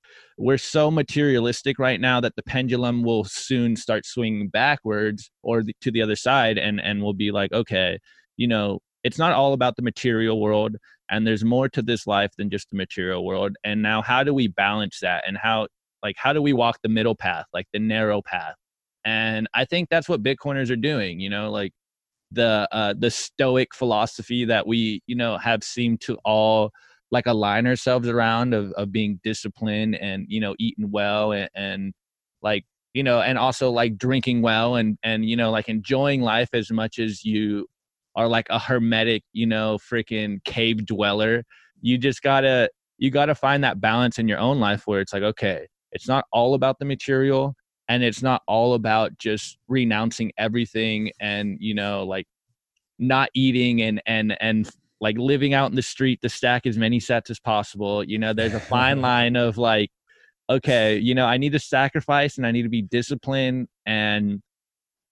we're so materialistic right now that the pendulum will soon start swinging backwards or the, to the other side and and we'll be like okay you know it's not all about the material world and there's more to this life than just the material world. And now how do we balance that and how like how do we walk the middle path like the narrow path? And i think that's what bitcoiners are doing you know like the uh the stoic philosophy that we you know have seemed to all like align ourselves around of, of being disciplined and you know eating well and, and like you know and also like drinking well and and you know like enjoying life as much as you are like a hermetic you know freaking cave dweller. You just gotta you gotta find that balance in your own life where it's like okay it's not all about the material and it's not all about just renouncing everything and you know like not eating and and and like living out in the street to stack as many sats as possible. You know, there's a fine line of like, okay, you know, I need to sacrifice and I need to be disciplined and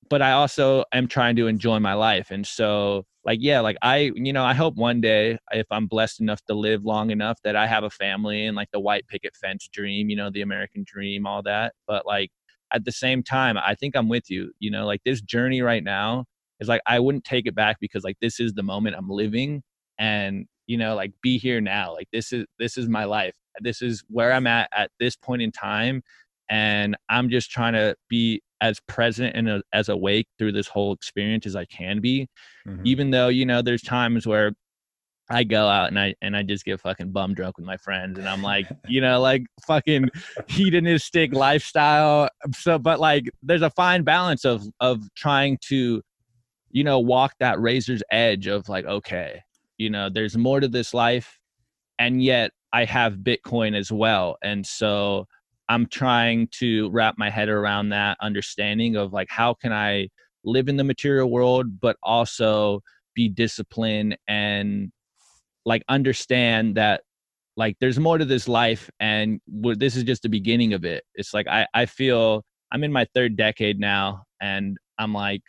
but I also am trying to enjoy my life. And so like yeah, like I you know, I hope one day if I'm blessed enough to live long enough that I have a family and like the white picket fence dream, you know, the American dream, all that. But like at the same time, I think I'm with you. You know, like this journey right now is like I wouldn't take it back because like this is the moment I'm living and you know like be here now like this is this is my life this is where i'm at at this point in time and i'm just trying to be as present and as awake through this whole experience as i can be mm-hmm. even though you know there's times where I go out and I and I just get fucking bum drunk with my friends and I'm like, you know, like fucking hedonistic lifestyle. So but like there's a fine balance of of trying to, you know, walk that razor's edge of like, okay, you know there's more to this life and yet i have bitcoin as well. And so i'm trying to wrap my head around that understanding of like how can i live in the material world but also be disciplined and like understand that like there's more to this life and this is just the beginning of it. It's like i i feel i'm in my third decade now and i'm like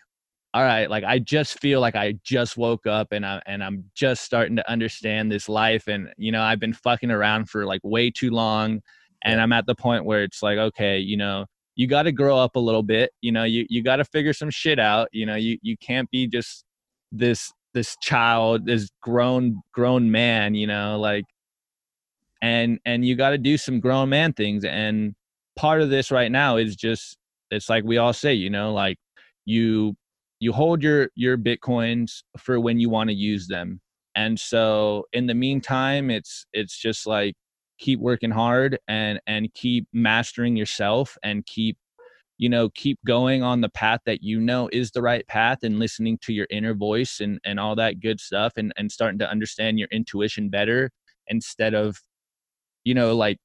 all right like i just feel like i just woke up and i and i'm just starting to understand this life and you know i've been fucking around for like way too long and i'm at the point where it's like okay you know you got to grow up a little bit you know you you got to figure some shit out you know you you can't be just this this child this grown grown man you know like and and you got to do some grown man things and part of this right now is just it's like we all say you know like you you hold your your bitcoins for when you want to use them. And so in the meantime it's it's just like keep working hard and and keep mastering yourself and keep you know keep going on the path that you know is the right path and listening to your inner voice and and all that good stuff and and starting to understand your intuition better instead of you know like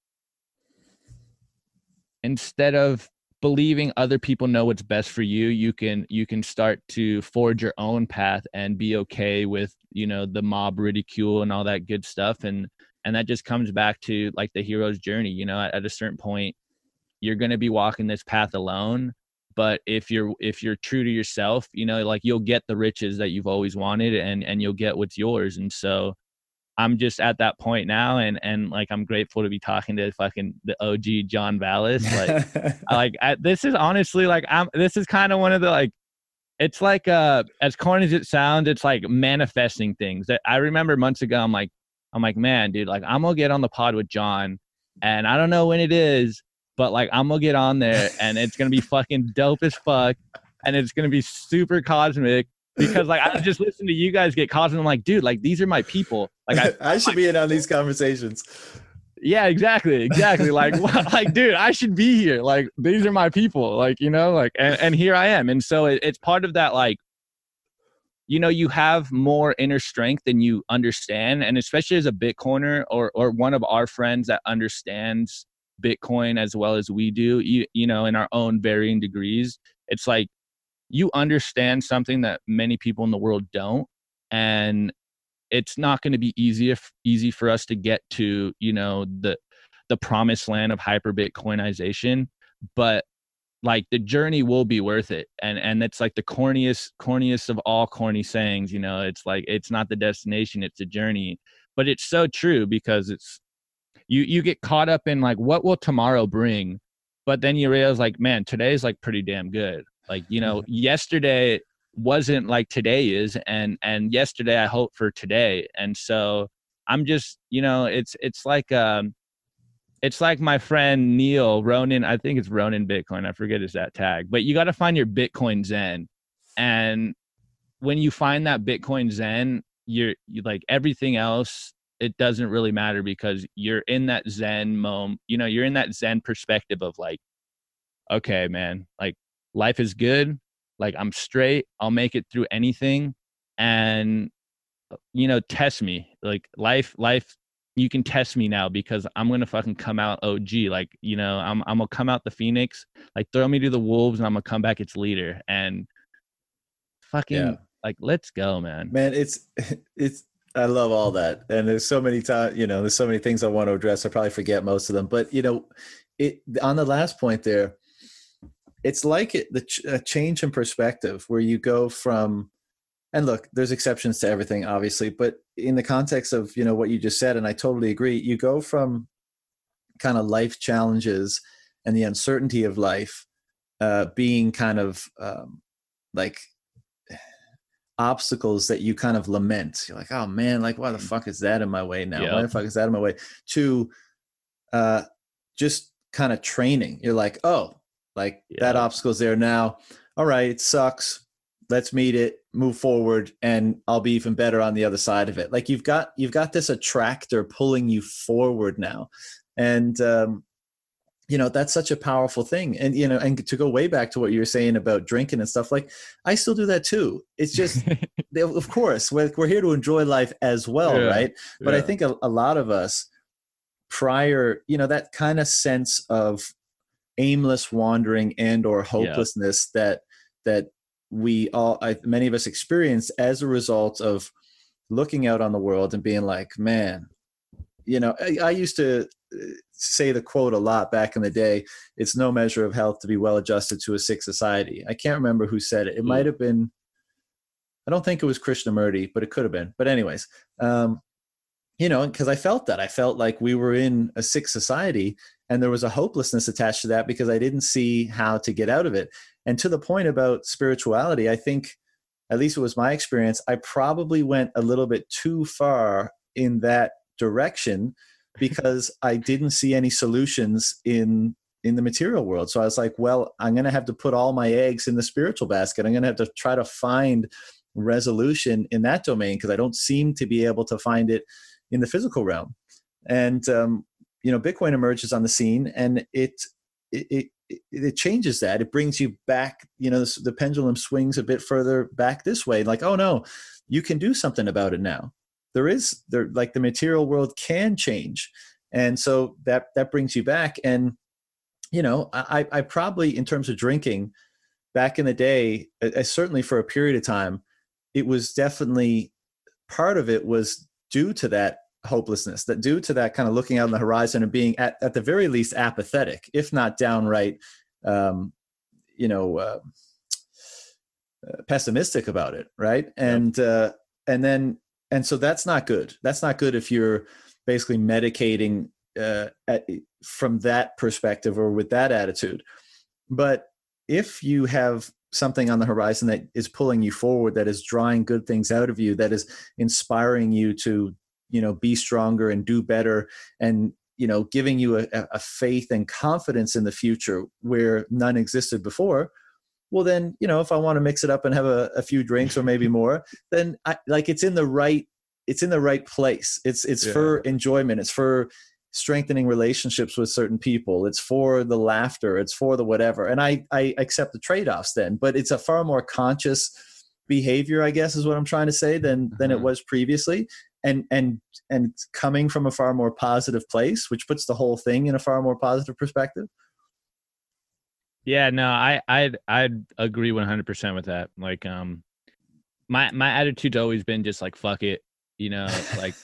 instead of believing other people know what's best for you you can you can start to forge your own path and be okay with you know the mob ridicule and all that good stuff. And and that just comes back to like the hero's journey you know at, at a certain point you're going to be walking this path alone. But if you're if you're true to yourself you know like you'll get the riches that you've always wanted and and you'll get what's yours. And so I'm just at that point now, and and like I'm grateful to be talking to fucking the OG John Vallis. Like, like I, this is honestly like I'm. This is kind of one of the like. It's like uh, as corny as it sounds, it's like manifesting things. That I remember months ago. I'm like, I'm like, man, dude, like I'm gonna get on the pod with John, and I don't know when it is, but like I'm gonna get on there, and it's gonna be fucking dope as fuck, and it's gonna be super cosmic because like I just listen to you guys get caught and I'm like, dude, like these are my people. Like I, I should be in on these conversations. Yeah, exactly, exactly. like, like, dude, I should be here. Like, these are my people. Like, you know, like, and, and here I am. And so it, it's part of that, like, you know you have more inner strength than you understand and especially as a bitcoiner or or one of our friends that understands bitcoin as well as we do you, you know in our own varying degrees it's like you understand something that many people in the world don't and it's not going to be easy if, easy for us to get to you know the the promised land of hyper bitcoinization but like the journey will be worth it and and it's like the corniest corniest of all corny sayings you know it's like it's not the destination it's a journey but it's so true because it's you you get caught up in like what will tomorrow bring but then you realize like man today's like pretty damn good like you know mm-hmm. yesterday wasn't like today is and and yesterday i hope for today and so i'm just you know it's it's like um it's like my friend Neil Ronin. I think it's Ronin Bitcoin. I forget his that tag, but you got to find your Bitcoin Zen. And when you find that Bitcoin Zen, you're you like everything else. It doesn't really matter because you're in that Zen moment. You know, you're in that Zen perspective of like, okay, man, like life is good. Like I'm straight. I'll make it through anything. And you know, test me. Like life, life you can test me now because I'm gonna fucking come out OG. Like, you know, I'm I'm gonna come out the Phoenix, like throw me to the Wolves and I'm gonna come back its leader. And fucking yeah. like let's go, man. Man, it's it's I love all that. And there's so many times, you know, there's so many things I want to address. I probably forget most of them. But you know, it on the last point there, it's like it the ch- a change in perspective where you go from and look there's exceptions to everything obviously but in the context of you know what you just said and i totally agree you go from kind of life challenges and the uncertainty of life uh, being kind of um, like obstacles that you kind of lament. You're like oh man like why the mm. fuck is that in my way now? Why the fuck is that in my way? To uh, just kind of training. You're like oh like that obstacle's there now. All right it sucks. Let's meet it move forward and i'll be even better on the other side of it. Like you've got you've got this attractor pulling you forward now. And um you know that's such a powerful thing. And you know and to go way back to what you were saying about drinking and stuff like i still do that too. It's just of course we're, we're here to enjoy life as well yeah, right? But yeah. i think a, a lot of us prior you know that kind of sense of aimless wandering and or hopelessness yeah. that that we all I, many of us experience as a result of looking out on the world and being like man you know I, I, used to uh, say the quote a lot back in the day it's no measure of health to be well adjusted to a sick society i can't remember who said it it mm. might have been i don't think it was krishnamurti but it could have been but anyways um, you know because i felt that i felt like we were in a sick society and there was a hopelessness attached to that because i didn't see how to get out of it and to the point about spirituality, I think, at least it was my experience, I probably went a little bit too far in that direction because I didn't see any solutions in in the material world. So I was like, well, I'm going to have to put all my eggs in the spiritual basket. I'm going to have to try to find resolution in that domain because I don't seem to be able to find it in the physical realm. And um, you know, Bitcoin emerges on the scene, and it it, it, it changes that. It brings you back. You know, the, the pendulum swings a bit further back this way. Like, oh no, you can do something about it now. There is there like the material world can change, and so that that brings you back. And you know, I I probably in terms of drinking, back in the day, certainly for a period of time, it was definitely part of it was due to that hopelessness that due to that kind of looking out on the horizon and being at, at the very least apathetic if not downright um, you know uh, uh, pessimistic about it right? And uh, and then and so that's not good. That's not good if you're basically medicating uh, at, from that perspective or with that attitude. But if you have something on the horizon that is pulling you forward that is drawing good things out of you that is inspiring you to you know be stronger and do better and you know giving you a, a faith and confidence in the future where none existed before well then you know if i want to mix it up and have a, a few drinks or maybe more then I, like it's in the right it's in the right place it's it's yeah. for enjoyment it's for strengthening relationships with certain people. It's for the laughter. It's for the whatever. And i i accept the trade-offs then but it's a far more conscious behavior i guess is what i'm trying to say than than it Uh-huh. was previously. And and and coming from a far more positive place which puts the whole thing in a far more positive perspective. Yeah, no, I I'd I'd agree 100% with that. Like um my my attitude's always been just like fuck it, you know, like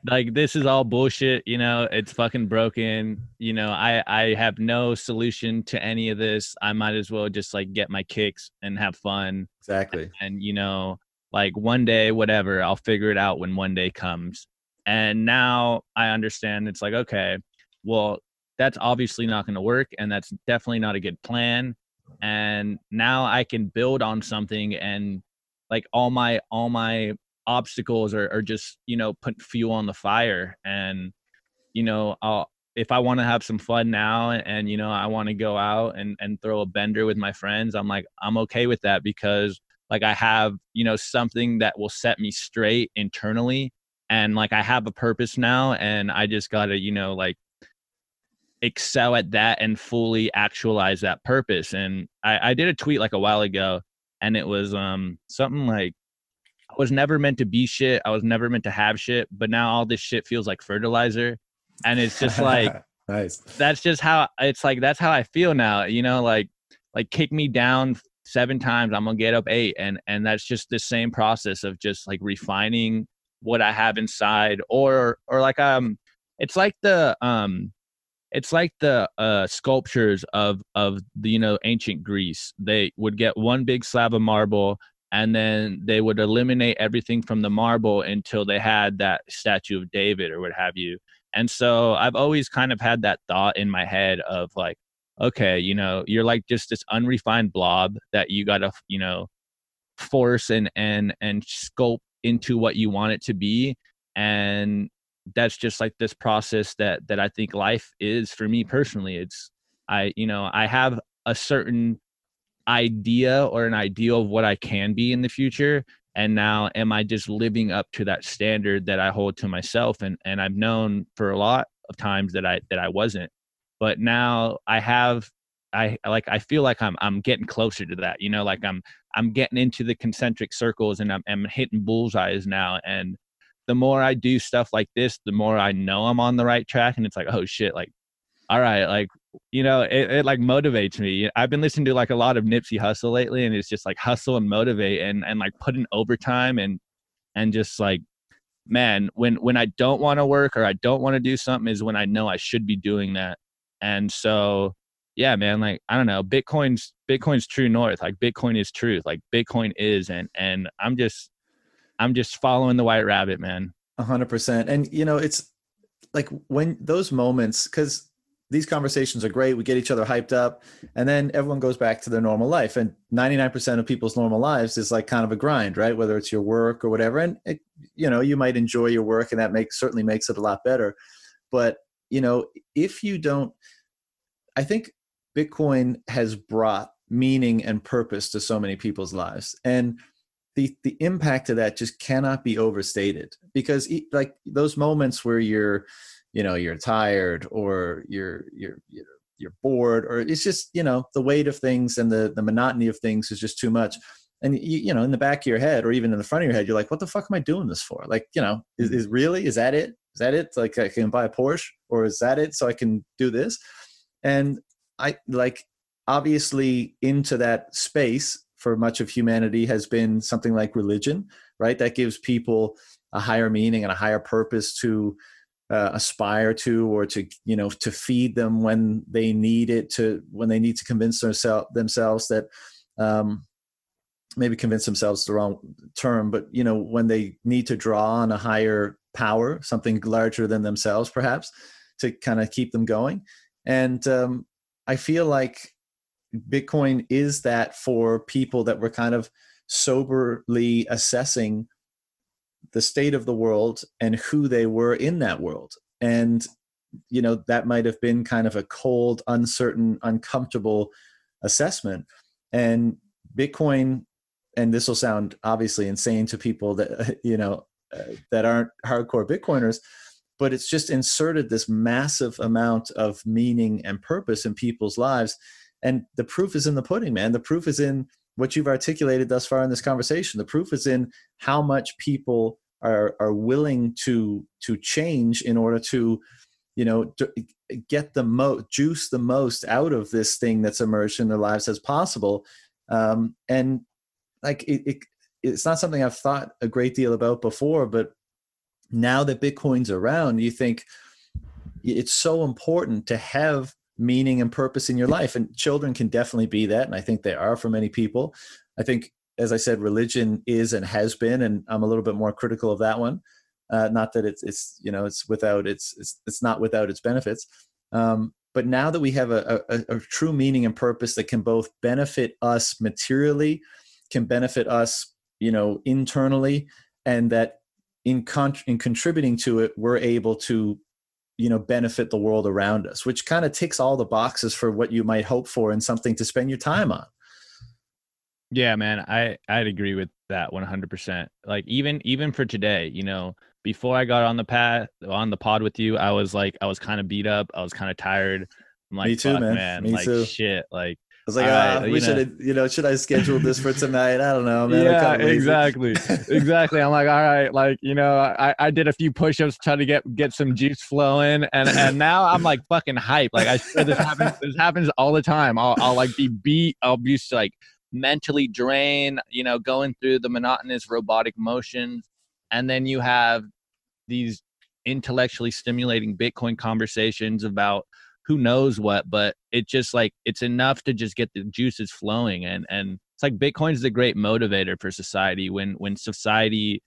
like this is all bullshit, you know, it's fucking broken, you know, I I have no solution to any of this. I might as well just like get my kicks and have fun exactly and you know, like one day whatever, I'll figure it out when one day comes. And now I understand it's like okay, well, that's obviously not going to work and that's definitely not a good plan and now i can build on something and like all my all my obstacles are, are just you know put fuel on the fire and you know i'll if i want to have some fun now and you know i want to go out and and throw a bender with my friends i'm like i'm okay with that because like i have you know something that will set me straight internally and like i have a purpose now and i just gotta you know like excel at that and fully actualize that purpose. And I, I did a tweet like a while ago, and it was um something like was never meant to be shit. I was never meant to have shit, but now all this shit feels like fertilizer. And it's just like nice that's just how it's like that's how I feel now. You know, like like kick me down seven times, I'm gonna get up eight. And and that's just the same process of just like refining what I have inside or or like um it's like the um it's like the uh sculptures of of the you know ancient greece they would get one big slab of marble and then they would eliminate everything from the marble until they had that statue of david or what have you and so i've always kind of had that thought in my head of like okay you know you're like just this unrefined blob that you gotta you know force and and and sculpt into what you want it to be and that's just like this process that that I think life is for me personally. It's I you know I have a certain idea or an ideal of what I can be in the future and now am I just living up to that standard that I hold to myself and and I've known for a lot of times that I that I wasn't but now I have I like I feel like I'm I'm getting closer to that you know like I'm I'm getting into the concentric circles and I'm, I'm hitting bullseyes now and the more I do stuff like this, the more I know I'm on the right track. And it's like, oh shit, like, all right, like, you know, it, it like motivates me. I've been listening to like a lot of Nipsey Hussle lately, and it's just like hustle and motivate and and like put in overtime and and just like, man, when when I don't want to work or I don't want to do something is when I know I should be doing that. And so, yeah, man, like I don't know, Bitcoin's Bitcoin's true north. Like Bitcoin is truth. Like Bitcoin is, and and I'm just I'm just following the white rabbit, man. A hundred percent. And you know, it's like when those moments, because these conversations are great. We get each other hyped up, and then everyone goes back to their normal life. And 99% of people's normal lives is like kind of a grind, right? Whether it's your work or whatever. And it, you know, you might enjoy your work, and that makes certainly makes it a lot better. But you know, if you don't, I think Bitcoin has brought meaning and purpose to so many people's lives, and the the impact of that just cannot be overstated because like those moments where you're you know you're tired or you're you're you're you're bored or it's just you know the weight of things and the the monotony of things is just too much. And you, you know in the back of your head or even in the front of your head you're like what the fuck am i doing this for? Like you know is, mm-hmm. is really is that it? Is that it? Like i can buy a porsche or is that it so i can do this? And i like obviously into that space for much of humanity has been something like religion, right? That gives people a higher meaning and a higher purpose to uh, aspire to, or to you know to feed them when they need it to when they need to convince themselves themselves that um, maybe convince themselves the wrong term, but you know when they need to draw on a higher power, something larger than themselves, perhaps, to kind of keep them going. And um, I feel like Bitcoin is that for people that were kind of soberly assessing the state of the world and who they were in that world. And, you know, that might have been kind of a cold, uncertain, uncomfortable assessment. And Bitcoin, and this will sound obviously insane to people that, you know, uh, that aren't hardcore Bitcoiners, but it's just inserted this massive amount of meaning and purpose in people's lives and the proof is in the pudding man the proof is in what you've articulated thus far in this conversation. The proof is in how much people are are willing to to change in order to you know get the most juice the most out of this thing that's emerged in their lives as possible um, and like it, it, it's not something i've thought a great deal about before but now that bitcoin's around you think it's so important to have meaning and purpose in your life. And children can definitely be that and i think they are for many people. I think as i said religion is and has been and i'm a little bit more critical of that one. Uh, not that it's it's you know it's without it's it's, it's not without its benefits. Um, but now that we have a, a, a true meaning and purpose that can both benefit us materially can benefit us you know internally and that in con- in contributing to it we're able to you know benefit the world around us which kind of ticks all the boxes for what you might hope for and something to spend your time on yeah man i i'd agree with that 100% like even even for today you know before I got on the path on the pod with you, I was like, I was kind of beat up. I was kind of tired. I'm like, me too, man. man. Me like, too. Shit, like. I was like, ah, we should, have, you know, should I schedule this for tonight? I don't know, man. Yeah, exactly, exactly. I'm like, all right, like, you know, I, I did a few push-ups trying to get get some juice flowing, and and now I'm like fucking hype. Like I said, this happens. This happens all the time. I'll I'll like be beat. I'll be like mentally drained. You know, going through the monotonous robotic motions and then you have these intellectually stimulating bitcoin conversations about who knows what but it just like it's enough to just get the juices flowing and and it's like bitcoin is a great motivator for society when when society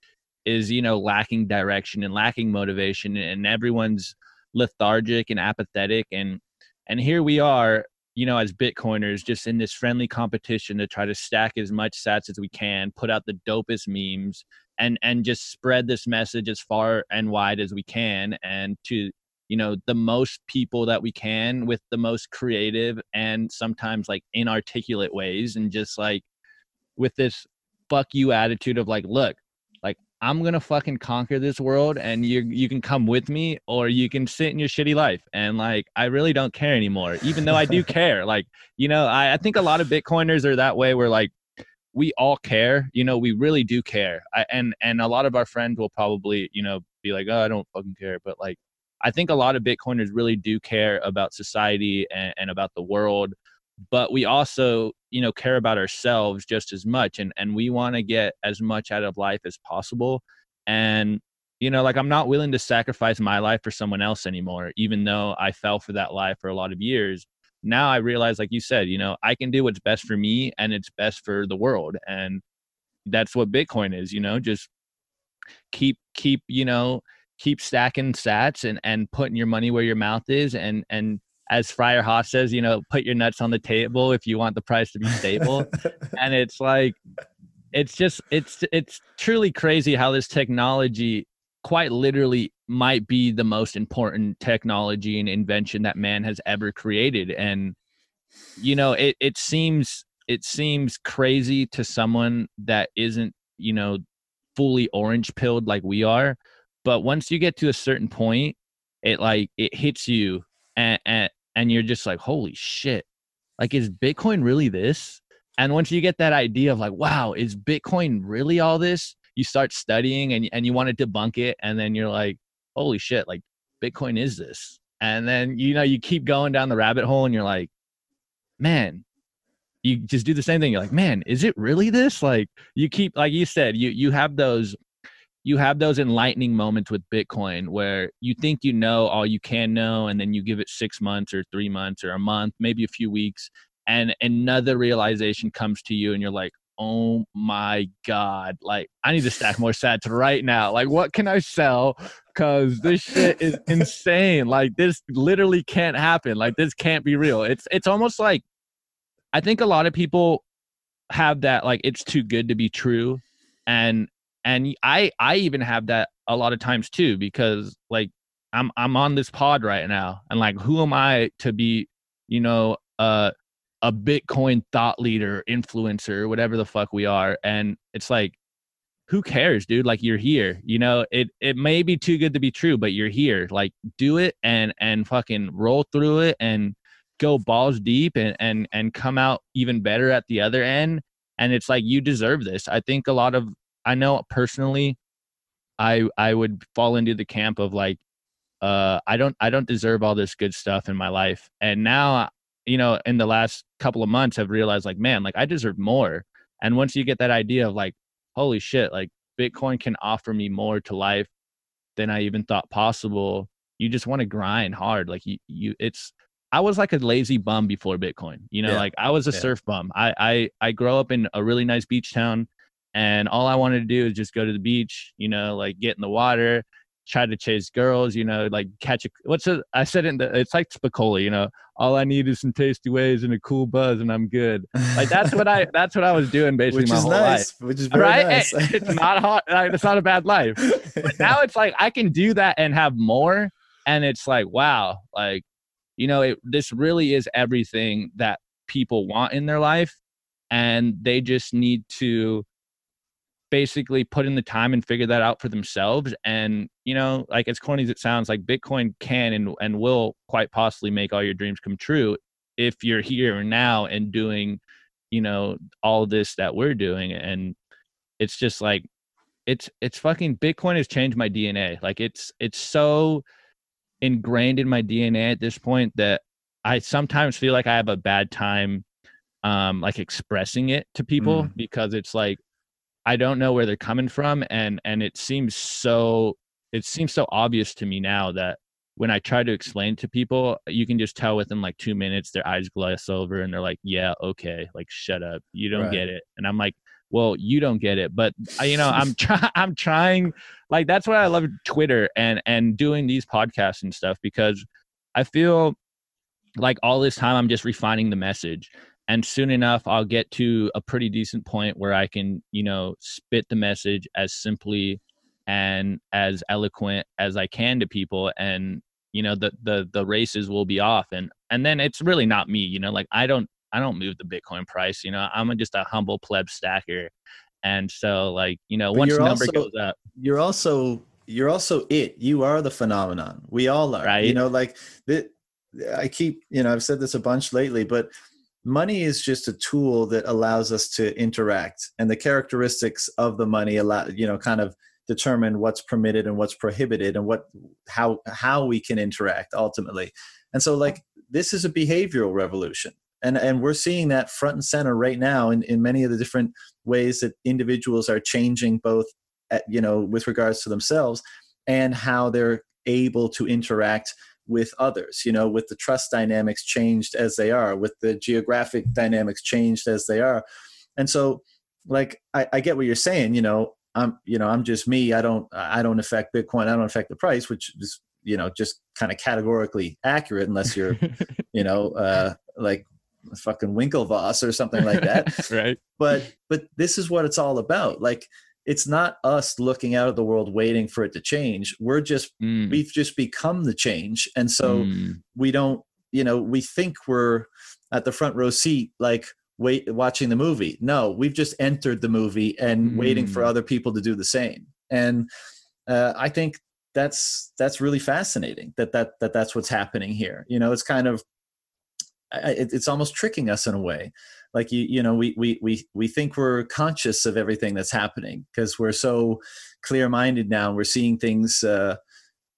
is you know lacking direction and lacking motivation and everyone's lethargic and apathetic and and here we are you know as bitcoiners just in this friendly competition to try to stack as much sats as we can put out the dopest memes and and just spread this message as far and wide as we can and to you know the most people that we can with the most creative and sometimes like inarticulate ways and just like with this fuck you attitude of like look like i'm gonna fucking conquer this world and you you can come with me or you can sit in your shitty life and like i really don't care anymore even though i do care. Like you know I, I think a lot of bitcoiners are that way where like we all care you know we really do care. I, and and a lot of our friends will probably you know be like oh i don't fucking care but like i think a lot of bitcoiners really do care about society and, and about the world but we also you know care about ourselves just as much and and we want to get as much out of life as possible and you know like i'm not willing to sacrifice my life for someone else anymore even though i fell for that life for a lot of years now I realize, like you said, you know, I can do what's best for me and it's best for the world. And that's what Bitcoin is, you know, just keep, keep, you know, keep stacking sats and, and putting your money where your mouth is. And, and as Friar Haas says, you know, put your nuts on the table if you want the price to be stable. and it's like, it's just, it's, it's truly crazy how this technology quite literally might be the most important technology and invention that man has ever created and you know it it seems it seems crazy to someone that isn't you know fully orange pilled like we are but once you get to a certain point it like it hits you and and, and you're just like holy shit. Like is bitcoin really this? And once you get that idea of like wow is bitcoin really all this? You start studying and, and you want to debunk it and then you're like holy shit like bitcoin is this? And then you know you keep going down the rabbit hole and you're like man you just do the same thing. You're like man is it really this? Like you keep like you said you you have those you have those enlightening moments with bitcoin where you think you know all you can know and then you give it 6 months or 3 months or a month maybe a few weeks and another realization comes to you and you're like oh my god like i need to stack more sats right now. Like what can i sell? Because this shit is insane. Like this literally can't happen. Like this can't be real. It's it's almost like i think a lot of people have that like it's too good to be true and and i i even have that a lot of times too because like i'm i'm on this pod right now and like who am i to be you know uh a Bitcoin thought leader, influencer, whatever the fuck we are. And it's like, who cares, dude? Like you're here. You know, it it may be too good to be true, but you're here. Like do it and and fucking roll through it and go balls deep and and and come out even better at the other end and it's like you deserve this i think a lot of i know personally i i would fall into the camp of like uh i don't i don't deserve all this good stuff in my life and now you know in the last couple of months i've realized like man like i deserve more and once you get that idea of like holy shit like bitcoin can offer me more to life than i even thought possible you just want to grind hard like you you it's I was like a lazy bum before Bitcoin. You know, yeah. like I was a yeah. surf bum. I, I I grow up in a really nice beach town, and all I wanted to do is just go to the beach. You know, like get in the water, try to chase girls. You know, like catch a what's it? I said it. In the, it's like Spicoli. You know, all I need is some tasty waves and a cool buzz, and I'm good. Like that's what I that's what I was doing basically which my whole nice, life. Which is very right. nice. It, it's not hard. Like, it's not a bad life. But now it's like I can do that and have more, and it's like wow, like you know it, this really is everything that people want in their life and they just need to basically put in the time and figure that out for themselves. And you know like as corny as it sounds like bitcoin can and, and will quite possibly make all your dreams come true if you're here now and doing you know all this that we're doing. And it's just like it's it's fucking bitcoin has changed my dna like it's it's so ingrained in my DNA at this point that I sometimes feel like I have a bad time um like expressing it to people mm. because it's like I don't know where they're coming from and and it seems so it seems so obvious to me now that when I try to explain to people, you can just tell within like two minutes their eyes glass over and they're like, "Yeah, okay, like shut up, you don't right. get it." And I'm like, well you don't get it but uh, you know i'm trying i'm trying like that's why i love twitter and and doing these podcasts and stuff because i feel like all this time i'm just refining the message and soon enough i'll get to a pretty decent point where i can you know spit the message as simply and as eloquent as i can to people and you know the the the races will be off and and then it's really not me you know like i don't I don't move the Bitcoin price. You know, I'm just a humble pleb stacker. And so like, you know, but once the number also, goes up. You're also you're also it. You are the phenomenon. We all are. Right. You know, like the, I keep, you know, I've said this a bunch lately, but money is just a tool that allows us to interact and the characteristics of the money allow you know kind of determine what's permitted and what's prohibited and what how how we can interact ultimately. And so like this is a behavioral revolution and and we're seeing that front and center right now in, in many of the different ways that individuals are changing both at, you know with regards to themselves and how they're able to interact with others you know with the trust dynamics changed as they are with the geographic dynamics changed as they are and so like I, I get what you're saying you know i'm you know i'm just me i don't i don't affect bitcoin i don't affect the price which is you know just kind of categorically accurate unless you're you know uh like fucking Winklevoss or something like that. right. But but this is what it's all about. Like it's not us looking out at the world waiting for it to change. We're just mm. we've just become the change. And so mm. we don't, you know, we think we're at the front row seat like wait watching the movie. No, we've just entered the movie and mm. waiting for mm. other people to do the same. And uh, I think that's that's really fascinating that that that that's what's happening here. You know, it's kind of it's almost tricking us in a way like you you know we we we we think we're conscious of everything that's happening because we're so clear minded now we're seeing things uh,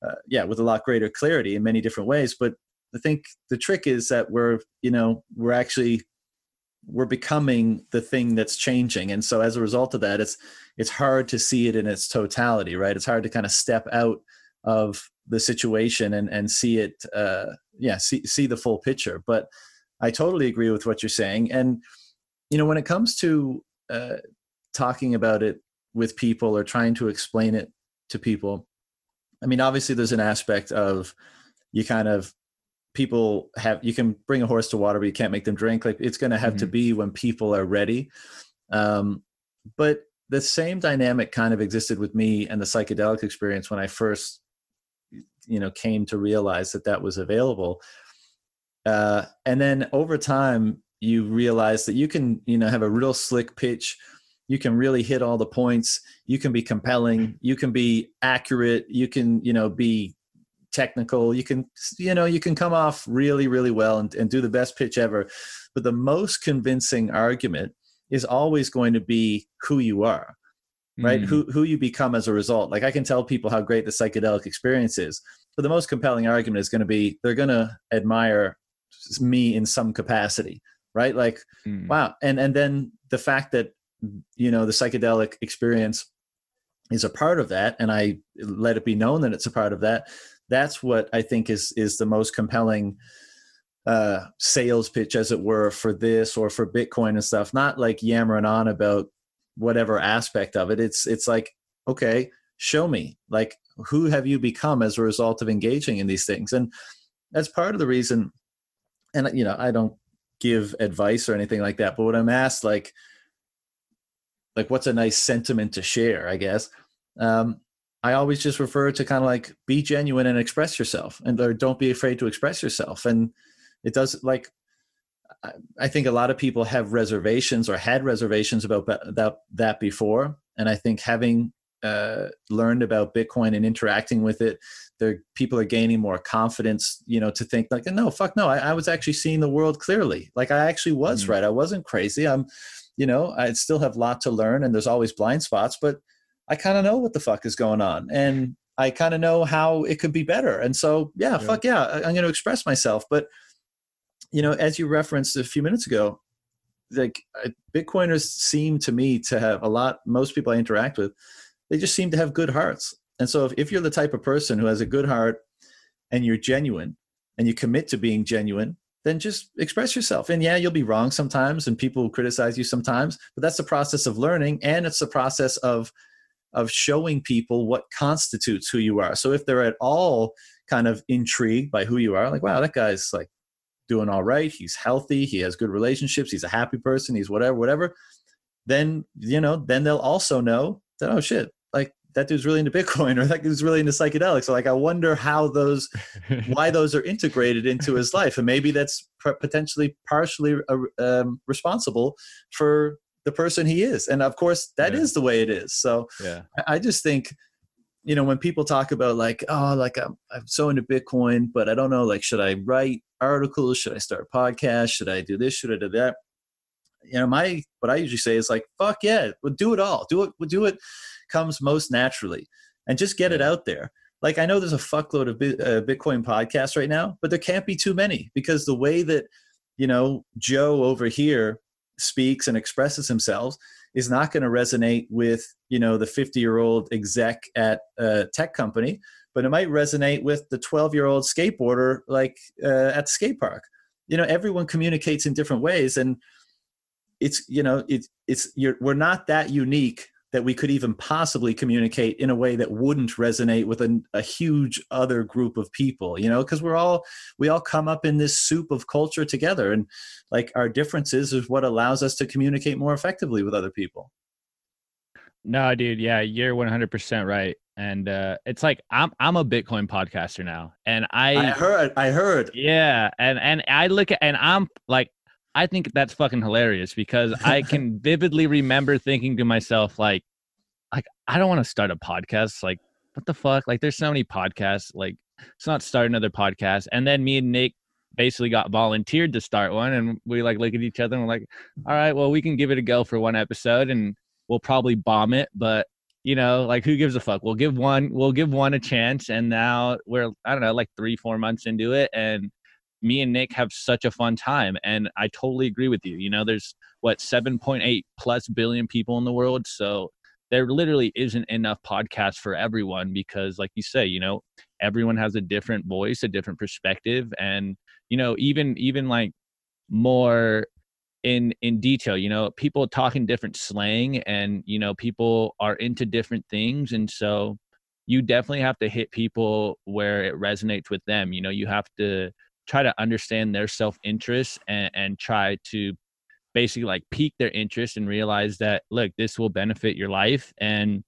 uh, yeah with a lot greater clarity in many different ways. But i think the trick is that we're you know we're actually we're becoming the thing that's changing. And so as a result of that it's it's hard to see it in its totality right? It's hard to kind of step out of the situation and and see it uh yeah see see the full picture. But i totally agree with what you're saying and you know when it comes to uh talking about it with people or trying to explain it to people i mean obviously there's an aspect of you kind of people have you can bring a horse to water but you can't make them drink like it's going to have mm-hmm. to be when people are ready um but the same dynamic kind of existed with me and the psychedelic experience when i first you know came to realize that that was available uh, and then over time you realize that you can you know have a real slick pitch. You can really hit all the points. You can be compelling. You can be accurate. You can you know be technical. You can you know you can come off really really well and, and do the best pitch ever. But the most convincing argument is always going to be who you are right? Mm. who who you become as a result. Like i can tell people how great the psychedelic experience is but the most compelling argument is going to be they're going to admire me in some capacity right? Like Mm. wow. And and then the fact that you know the psychedelic experience is a part of that and i let it be known that it's a part of that that's what i think is is the most compelling uh sales pitch as it were for this or for bitcoin and stuff. Not like yammering on about whatever aspect of it. It's it's like okay show me. Like who have you become as a result of engaging in these things? And that's part of the reason and you know i don't give advice or anything like that but when i'm asked like like what's a nice sentiment to share i guess um i always just refer to kind of like be genuine and express yourself and or don't be afraid to express yourself. And it does like I- think a lot of people have reservations or had reservations about that that before. And i think having uh, learned about bitcoin and interacting with it there people are gaining more confidence you know to think like no fuck no I, I was actually seeing the world clearly like i actually was Mhm. right i wasn't crazy i'm you know i still have a lot to learn and there's always blind spots but i kind of know what the fuck is going on and i kind of know how it could be better and so yeah, Yeah. fuck yeah I- i'm going to express myself but you know as you referenced a few minutes ago like uh, bitcoiners seem to me to have a lot most people i interact with they just seem to have good hearts and so if, if you're the type of person who has a good heart and you're genuine and you commit to being genuine then just express yourself. And yeah you'll be wrong sometimes and people will criticize you sometimes but that's the process of learning and it's the process of of showing people what constitutes who you are. So if they're at all kind of intrigued by who you are like wow that guy's like doing all right. He's healthy. He has good relationships. He's a happy person. He's whatever whatever. Then you know then they'll also know that oh shit that dude's really into bitcoin or that dude's really into psychedelics so like i wonder how those why those are integrated into his life and maybe that's potentially partially uh, um, responsible for the person he is and of course that is Yeah. the way it is so Yeah. I- just think, you know, when people talk about like, oh, like I'm, I'm so into Bitcoin, but I don't know, like, should I write articles? Should I start a podcast? Should I do this? Should I do that? You know, my what I usually say is like, fuck yeah, we'll do it all. Do it. We'll do it. Comes most naturally, and just get it out there. Like I know there's a fuckload of uh, Bitcoin podcasts right now, but there can't be too many because the way that you know Joe over here speaks and expresses himself is not going to resonate with you know the 50 year old exec at a tech company but it might resonate with the 12 year old skateboarder like uh, at the skate park. You know everyone communicates in different ways and it's you know it's it's you're we're not that unique that we could even possibly communicate in a way that wouldn't resonate with a, a huge other group of people you know because we're all we all come up in this soup of culture together. And like our differences is what allows us to communicate more effectively with other people. No, dude. Yeah, you're 100% right. And uh, it's like I'm I'm a Bitcoin podcaster now, and I, i heard i heard. Yeah, and and I look at and I'm like I think that's fucking hilarious because I can vividly remember thinking to myself like like I don't want to start a podcast like what the fuck? Like there's so many podcasts like let's not start another podcast. And then me and Nick basically got volunteered to start one and we like look at each other and we're like all right well we can give it a go for one episode and we'll probably bomb it but you know like who gives a fuck? We'll give one we'll give one a chance and now we're i don't know like three four months into it and me and nick have such a fun time and i totally agree with you. You know there's what 7.8 plus billion people in the world so there literally isn't enough podcasts for everyone because like you say you know everyone has a different voice a different perspective and you know even even like more in in detail you know people talking different slang and you know people are into different things and so you definitely have to hit people where it resonates with them. You know you have to try to understand their self-interest and, and try to basically like pique their interest and realize that look this will benefit your life. And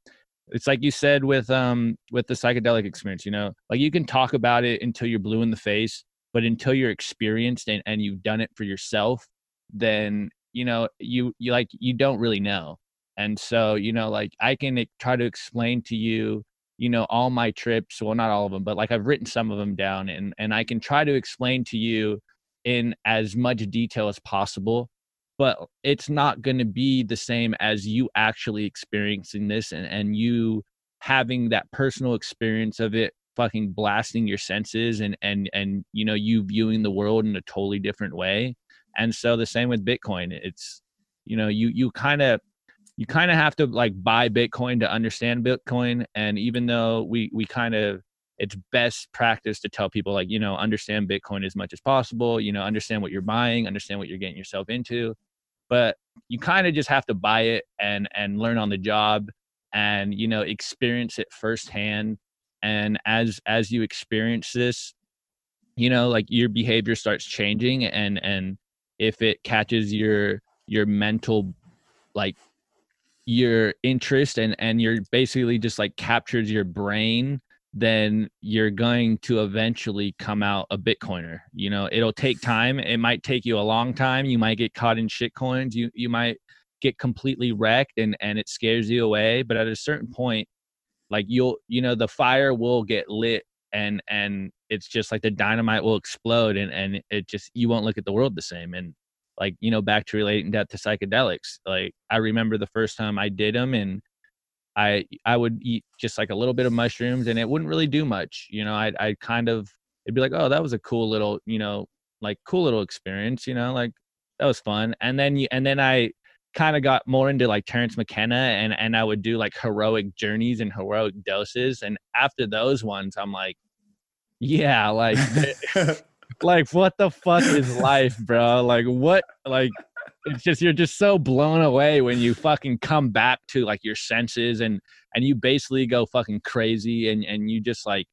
it's like you said with um with the psychedelic experience you know like you can talk about it until you're blue in the face but until you're experienced and, and you've done it for yourself then you know you you like you don't really know. And so you know like i can try to explain to you you know all my trips well not all of them but like i've written some of them down and and i can try to explain to you in as much detail as possible but it's not going to be the same as you actually experiencing this and and you having that personal experience of it fucking blasting your senses and and and you know you viewing the world in a totally different way and so the same with bitcoin it's you know you you kind of you kind of have to like buy bitcoin to understand bitcoin and even though we we kind of it's best practice to tell people like you know understand bitcoin as much as possible you know understand what you're buying understand what you're getting yourself into. But you kind of just have to buy it and and learn on the job and you know experience it firsthand. And as as you experience this you know like your behavior starts changing and and if it catches your your mental like your interest and and you're basically just like captures your brain then you're going to eventually come out a bitcoiner you know? It'll take time. It might take you a long time. You might get caught in shit coins. You you might get completely wrecked and and it scares you away. But at a certain point like you'll you know the fire will get lit and and it's just like the dynamite will explode and and it just you won't look at the world the same. And like you know back to relating that to psychedelics like i remember the first time i did them and i i would eat just like a little bit of mushrooms and it wouldn't really do much you know i i kind of it'd be like oh that was a cool little you know like cool little experience you know like that was fun. And then you and then i kind of got more into like Terence McKenna and and I would do like heroic journeys and heroic doses. And after those ones I'm like yeah like like what the fuck is life bro? Like what like it's just you're just so blown away when you fucking come back to like your senses and and you basically go fucking crazy and and you just like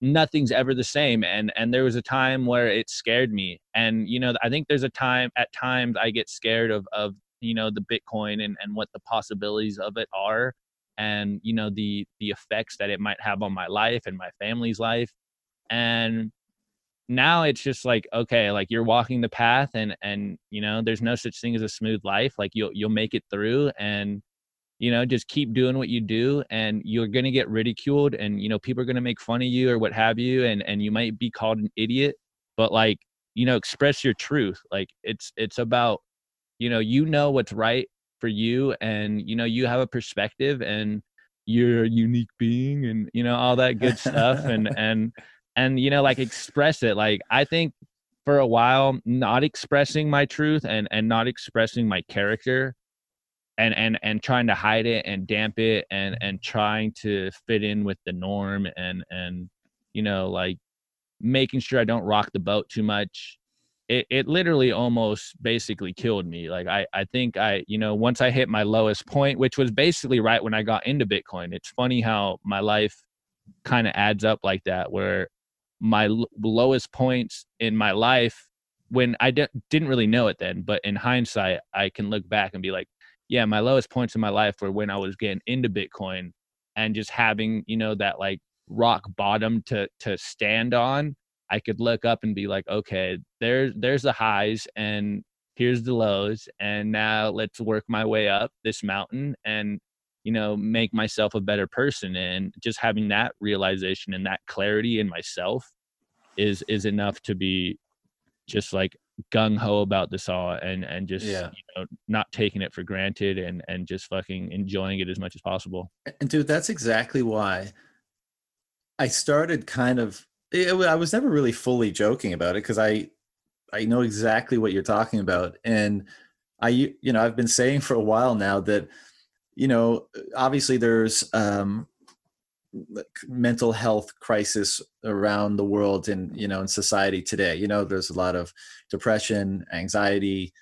nothing's ever the same. And and there was a time where it scared me. And you know i think there's a time at times i get scared of of you know the bitcoin and, and what the possibilities of it are and you know the the effects that it might have on my life and my family's life. And now it's just like okay like you're walking the path and and you know there's no such thing as a smooth life like you'll you'll make it through and you know just keep doing what you do and you're going to get ridiculed and you know people are going to make fun of you or what have you and and you might be called an idiot but like you know express your truth like it's it's about you know you know what's right for you and you know you have a perspective and you're a unique being and you know all that good stuff and and and you know like express it like i think for a while not expressing my truth and and not expressing my character and and and trying to hide it and damp it and and trying to fit in with the norm and and you know like making sure i don't rock the boat too much it, it literally almost basically killed me. Like I, I think I, you know, once I hit my lowest point, which was basically right when I got into Bitcoin, it's funny how my life kind of adds up like that, where my l- lowest points in my life, when I de- didn't really know it then, but in hindsight, I can look back and be like, yeah, my lowest points in my life were when I was getting into Bitcoin and just having, you know, that like rock bottom to to stand on. I could look up and be like, okay, there's there's the highs and here's the lows, and now let's work my way up this mountain and you know make myself a better person. And just having that realization and that clarity in myself is is enough to be just like gung ho about this all and and just yeah. you know not taking it for granted and and just fucking enjoying it as much as possible. And dude, that's exactly why I started kind of eh, eh, it, I was never really fully joking about it because I I know exactly what you're talking about, and I you know I've been saying for a while now that you know obviously there's um, mental health crisis around the world and you know in society today. You know there's a lot of depression, anxiety,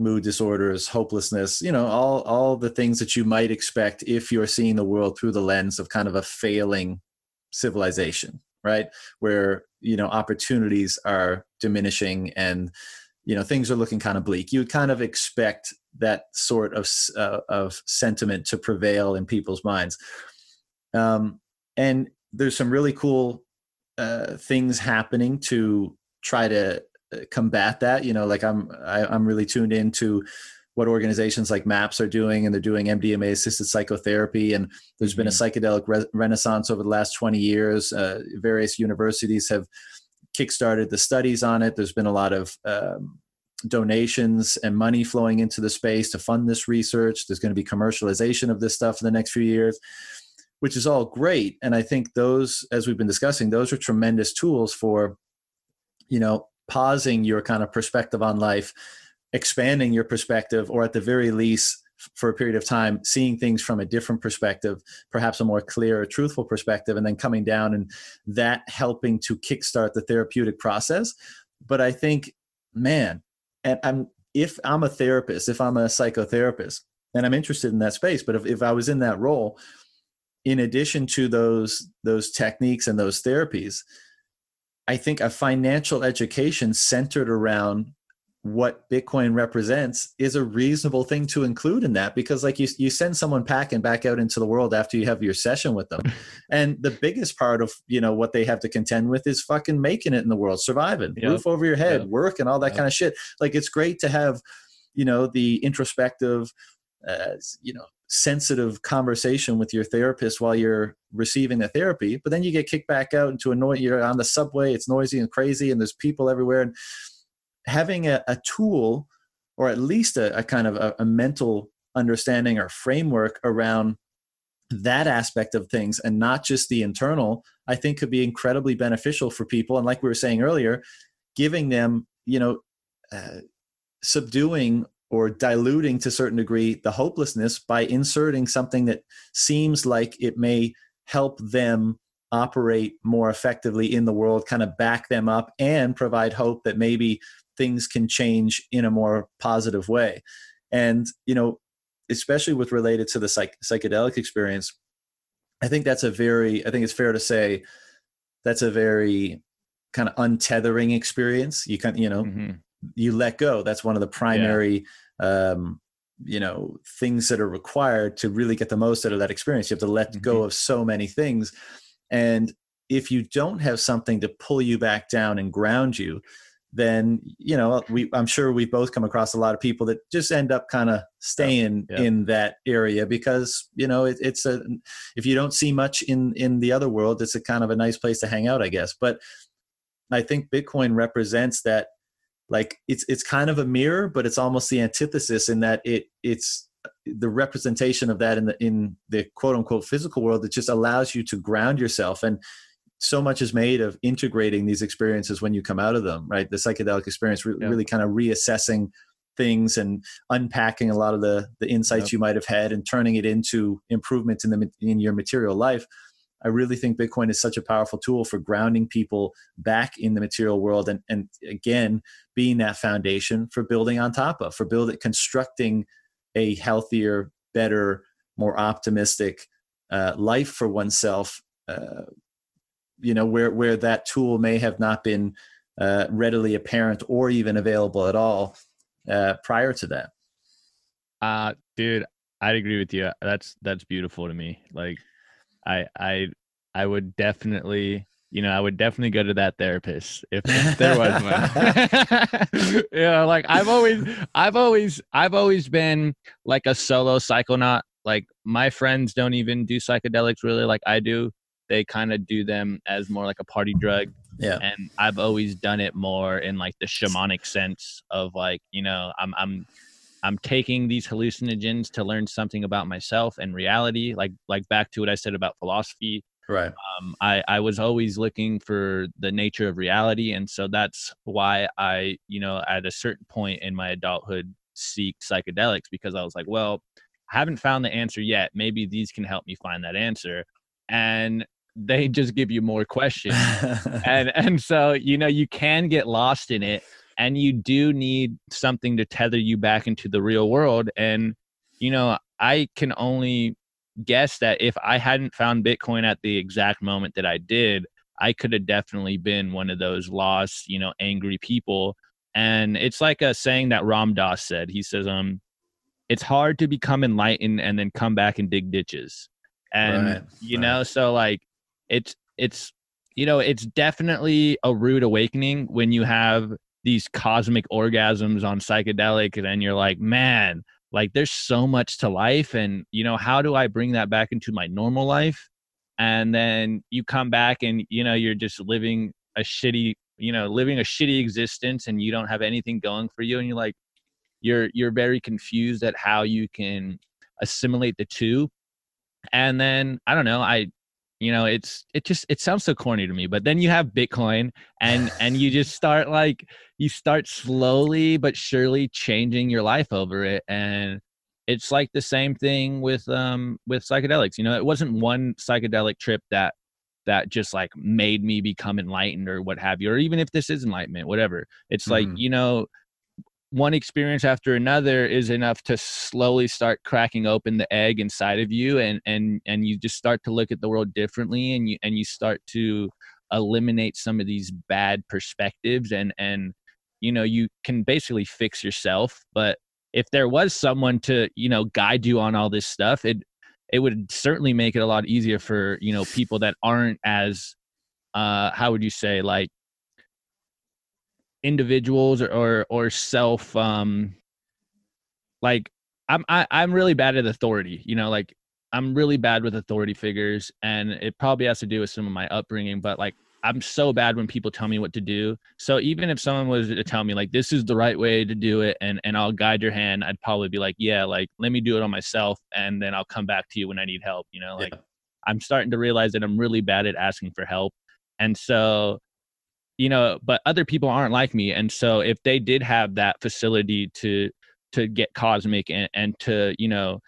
mood disorders, hopelessness. You know all all the things that you might expect if you're seeing the world through the lens of kind of a failing civilization right where you know opportunities are diminishing and you know things are looking kind of bleak you would kind of expect that sort of uh, of sentiment to prevail in people's minds um, and there's some really cool uh, things happening to try to uh, combat that you know like i'm I, am i am really tuned into what organizations like MAPS are doing, and they're doing MDMA assisted psychotherapy. And there's been a mm-hmm. psychedelic re- renaissance over the last 20 years. Uh, various universities have kickstarted the studies on it. There's been a lot of um, donations and money flowing into the space to fund this research. There's going to be commercialization of this stuff in the next few years, which is all great. And I think those, as we've been discussing, those are tremendous tools for, you know, pausing your kind of perspective on life, expanding your perspective, or at the very least, for a period of time, seeing things from a different perspective, perhaps a more clear, truthful perspective, and then coming down and that helping to kickstart the therapeutic process. But I think, man, and I'm if I'm a therapist, if I'm a psychotherapist, and I'm interested in that space, but if, if I was in that role, in addition to those those techniques and those therapies, I think a financial education centered around what Bitcoin represents is a reasonable thing to include in that because like you you send someone packing back out into the world after you have your session with them. and the biggest part of, you know, what they have to contend with is fucking making it in the world, surviving, yep. roof over your head, yep. work and all that yep. kind of shit. Like it's great to have, you know, the introspective uh, you know, sensitive conversation with your therapist while you're receiving the therapy, but then you get kicked back out into a noise you're on the subway, it's noisy and crazy and there's people everywhere and having a, a tool or at least a, a kind of a, a mental understanding or framework around that aspect of things and not just the internal i think could be incredibly beneficial for people. And like we were saying earlier giving them you know uh, subduing or diluting to a certain degree the hopelessness by inserting something that seems like it may help them operate more effectively in the world kind of back them up and provide hope that maybe things can change in a more positive way and you know especially with related to the psych- psychedelic experience i think that's a very i think it's fair to say that's a very kind of untethering experience you can you know mm-hmm. you let go that's one of the primary yeah. um you know things that are required to really get the most out of that experience you have to let mm-hmm. go of so many things and if you don't have something to pull you back down and ground you then you know we i'm sure we've both come across a lot of people that just end up kind of staying yeah. in that area because you know it, it's a if you don't see much in in the other world it's a kind of a nice place to hang out i guess. But i think bitcoin represents that like it's it's kind of a mirror but it's almost the antithesis in that it it's the representation of that in the in the quote unquote physical world that just allows you to ground yourself. And so much is made of integrating these experiences when you come out of them right the psychedelic experience re- yeah. really kind of reassessing things and unpacking a lot of the the insights yep. you might have had and turning it into improvement in the in your material life i really think bitcoin is such a powerful tool for grounding people back in the material world and and again being that foundation for building on top of for building constructing a healthier better more optimistic uh, life for oneself uh, you know where where that tool may have not been uh, readily apparent or even available at all uh, prior to that. Uh, dude, I'd agree with you. That's that's beautiful to me. Like, I I I would definitely, you know, I would definitely go to that therapist if, there was one. yeah, like I've always, I've always, I've always been like a solo psychonaut. Like my friends don't even do psychedelics really like I do they kind of do them as more like a party drug. Yeah. And I've always done it more in like the shamanic sense of like, you know, I'm I'm I'm taking these hallucinogens to learn something about myself and reality. Like like back to what I said about philosophy. Right. Um, I I was always looking for the nature of reality, and so that's why I, you know, at a certain point in my adulthood, seek psychedelics because I was like, well, I haven't found the answer yet. Maybe these can help me find that answer. And they just give you more questions. And and so you know you can get lost in it and you do need something to tether you back into the real world. And you know i can only guess that if i hadn't found bitcoin at the exact moment that i did i could have definitely been one of those lost you know angry people. And it's like a saying that ram dass said. He says um it's hard to become enlightened and then come back and dig ditches. And right, you right. know so like it's it's you know it's definitely a rude awakening when you have these cosmic orgasms on psychedelic and then you're like man like there's so much to life and you know how do i bring that back into my normal life? And then you come back and you know you're just living a shitty you know living a shitty existence and you don't have anything going for you and you're like you're you're very confused at how you can assimilate the two. And then i don't know i you know it's it just it sounds so corny to me but then you have bitcoin and and you just start like you start slowly but surely changing your life over it and it's like the same thing with um with psychedelics you know it wasn't one psychedelic trip that that just like made me become enlightened or what have you or even if this is enlightenment whatever it's mm-hmm. like you know one experience after another is enough to slowly start cracking open the egg inside of you and and and you just start to look at the world differently and you and you start to eliminate some of these bad perspectives and and you know you can basically fix yourself. But if there was someone to you know guide you on all this stuff it it would certainly make it a lot easier for you know people that aren't as uh how would you say like individuals or or, or self um like I'm I, am i am really bad at authority. You know, like I'm really bad with authority figures, and it probably has to do with some of my upbringing. But like I'm so bad when people tell me what to do. So even if someone was to tell me like this is the right way to do it, and and I'll guide your hand, I'd probably be like, yeah, like let me do it on myself, and then I'll come back to you when I need help. You know, like yeah. I'm starting to realize that I'm really bad at asking for help, and so you know but other people aren't like me. And so if they did have that facility to to get cosmic and, and to you know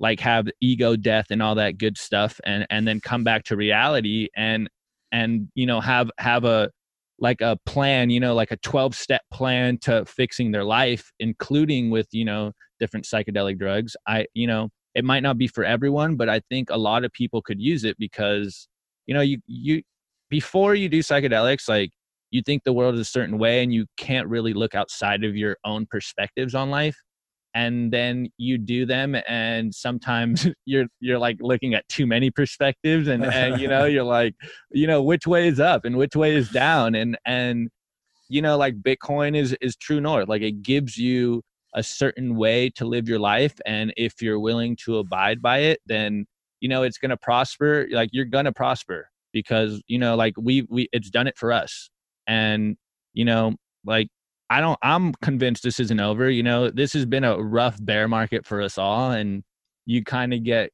like have ego death and all that good stuff and and then come back to reality and and you know have have a like a plan you know like a 12 step plan to fixing their life including with you know different psychedelic drugs i you know it might not be for everyone but i think a lot of people could use it because you know you you before you do psychedelics like you think the world is a certain way and you can't really look outside of your own perspectives on life and then you do them and sometimes you're you're like looking at too many perspectives and and you know you're like you know which way is up and which way is down? And and you know like bitcoin is is true north. Like it gives you a certain way to live your life and if you're willing to abide by it then you know it's going to prosper like you're going to prosper because you know like we we it's done it for us and you know like i don't i'm convinced this isn't over you know? This has been a rough bear market for us all and you kind of get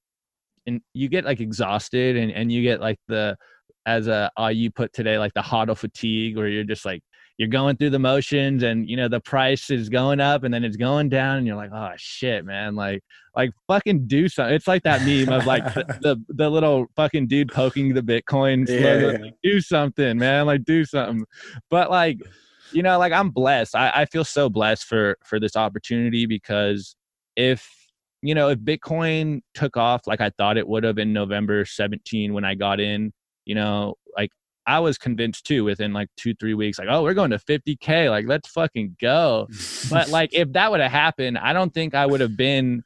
and you get like exhausted and and you get like the as a uh, you put today like the hodl fatigue where you're just like you're going through the motions and you know the price is going up and then it's going down and you're like oh shit man. Like like fucking do something it's like that meme of like the, the, the little fucking dude poking the bitcoin yeah, yeah. Like, do something man like do something but like you know like i'm blessed I, I feel so blessed for for this opportunity because if you know if bitcoin took off like i thought it would have in november 17 when i got in you know like I was convinced too within like two, three weeks, like, oh, we're going to 50K. Like, let's fucking go. but like, if that would have happened, I don't think I would have been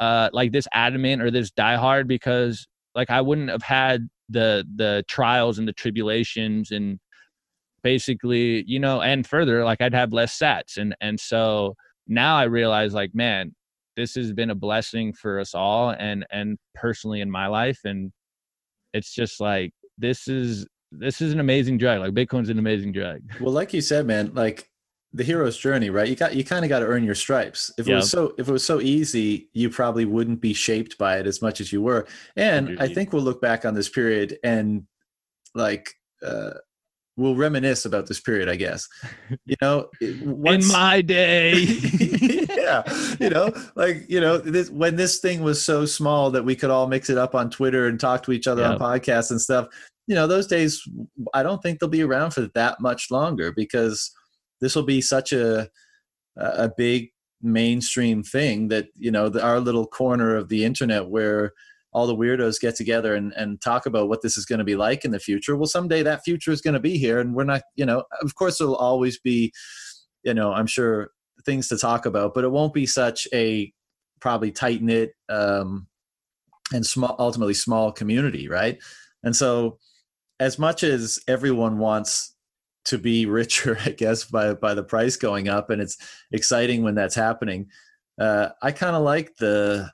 uh, like this adamant or this diehard because like I wouldn't have had the the trials and the tribulations and basically, you know, and further, like I'd have less sats. And and so now I realize like, man, this has been a blessing for us all and and personally in my life. And it's just like this is this is an amazing drug. Like Bitcoin's an amazing drug. Well, like you said, man, like the hero's journey, right? You got you kind of got to earn your stripes. If yep. it was so if it was so easy, you probably wouldn't be shaped by it as much as you were. And I think we'll look back on this period and like uh we'll reminisce about this period, I guess. You know, once, in my day. yeah. You know, like, you know, this when this thing was so small that we could all mix it up on Twitter and talk to each other yep. on podcasts and stuff, you know those days i don't think they'll be around for that much longer because this will be such a a big mainstream thing that you know the, our little corner of the internet where all the weirdos get together and, and talk about what this is going to be like in the future. Well someday that future is going to be here and we're not you know of course there'll always be you know i'm sure things to talk about but it won't be such a probably tight knit um, and small ultimately small community right? And so as much as everyone wants to be richer, I guess, by by the price going up, and it's exciting when that's happening. Uh, I kind of like the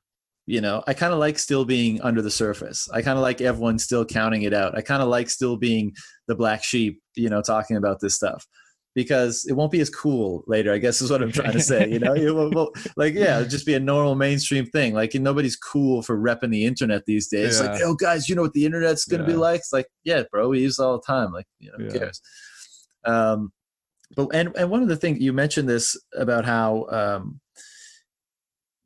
you know i kind of like still being under the surface i kind of like everyone still counting it out i kind of like still being the black sheep you know talking about this stuff because it won't be as cool later i guess is what i'm trying to say you know it will, like yeah just be a normal mainstream thing like nobody's cool for repping the internet these days yeah. like oh guys you know what the internet's going to yeah. be like it's like yeah bro we use it all the time like you know who yeah. cares um but and, and one of the things you mentioned this about how um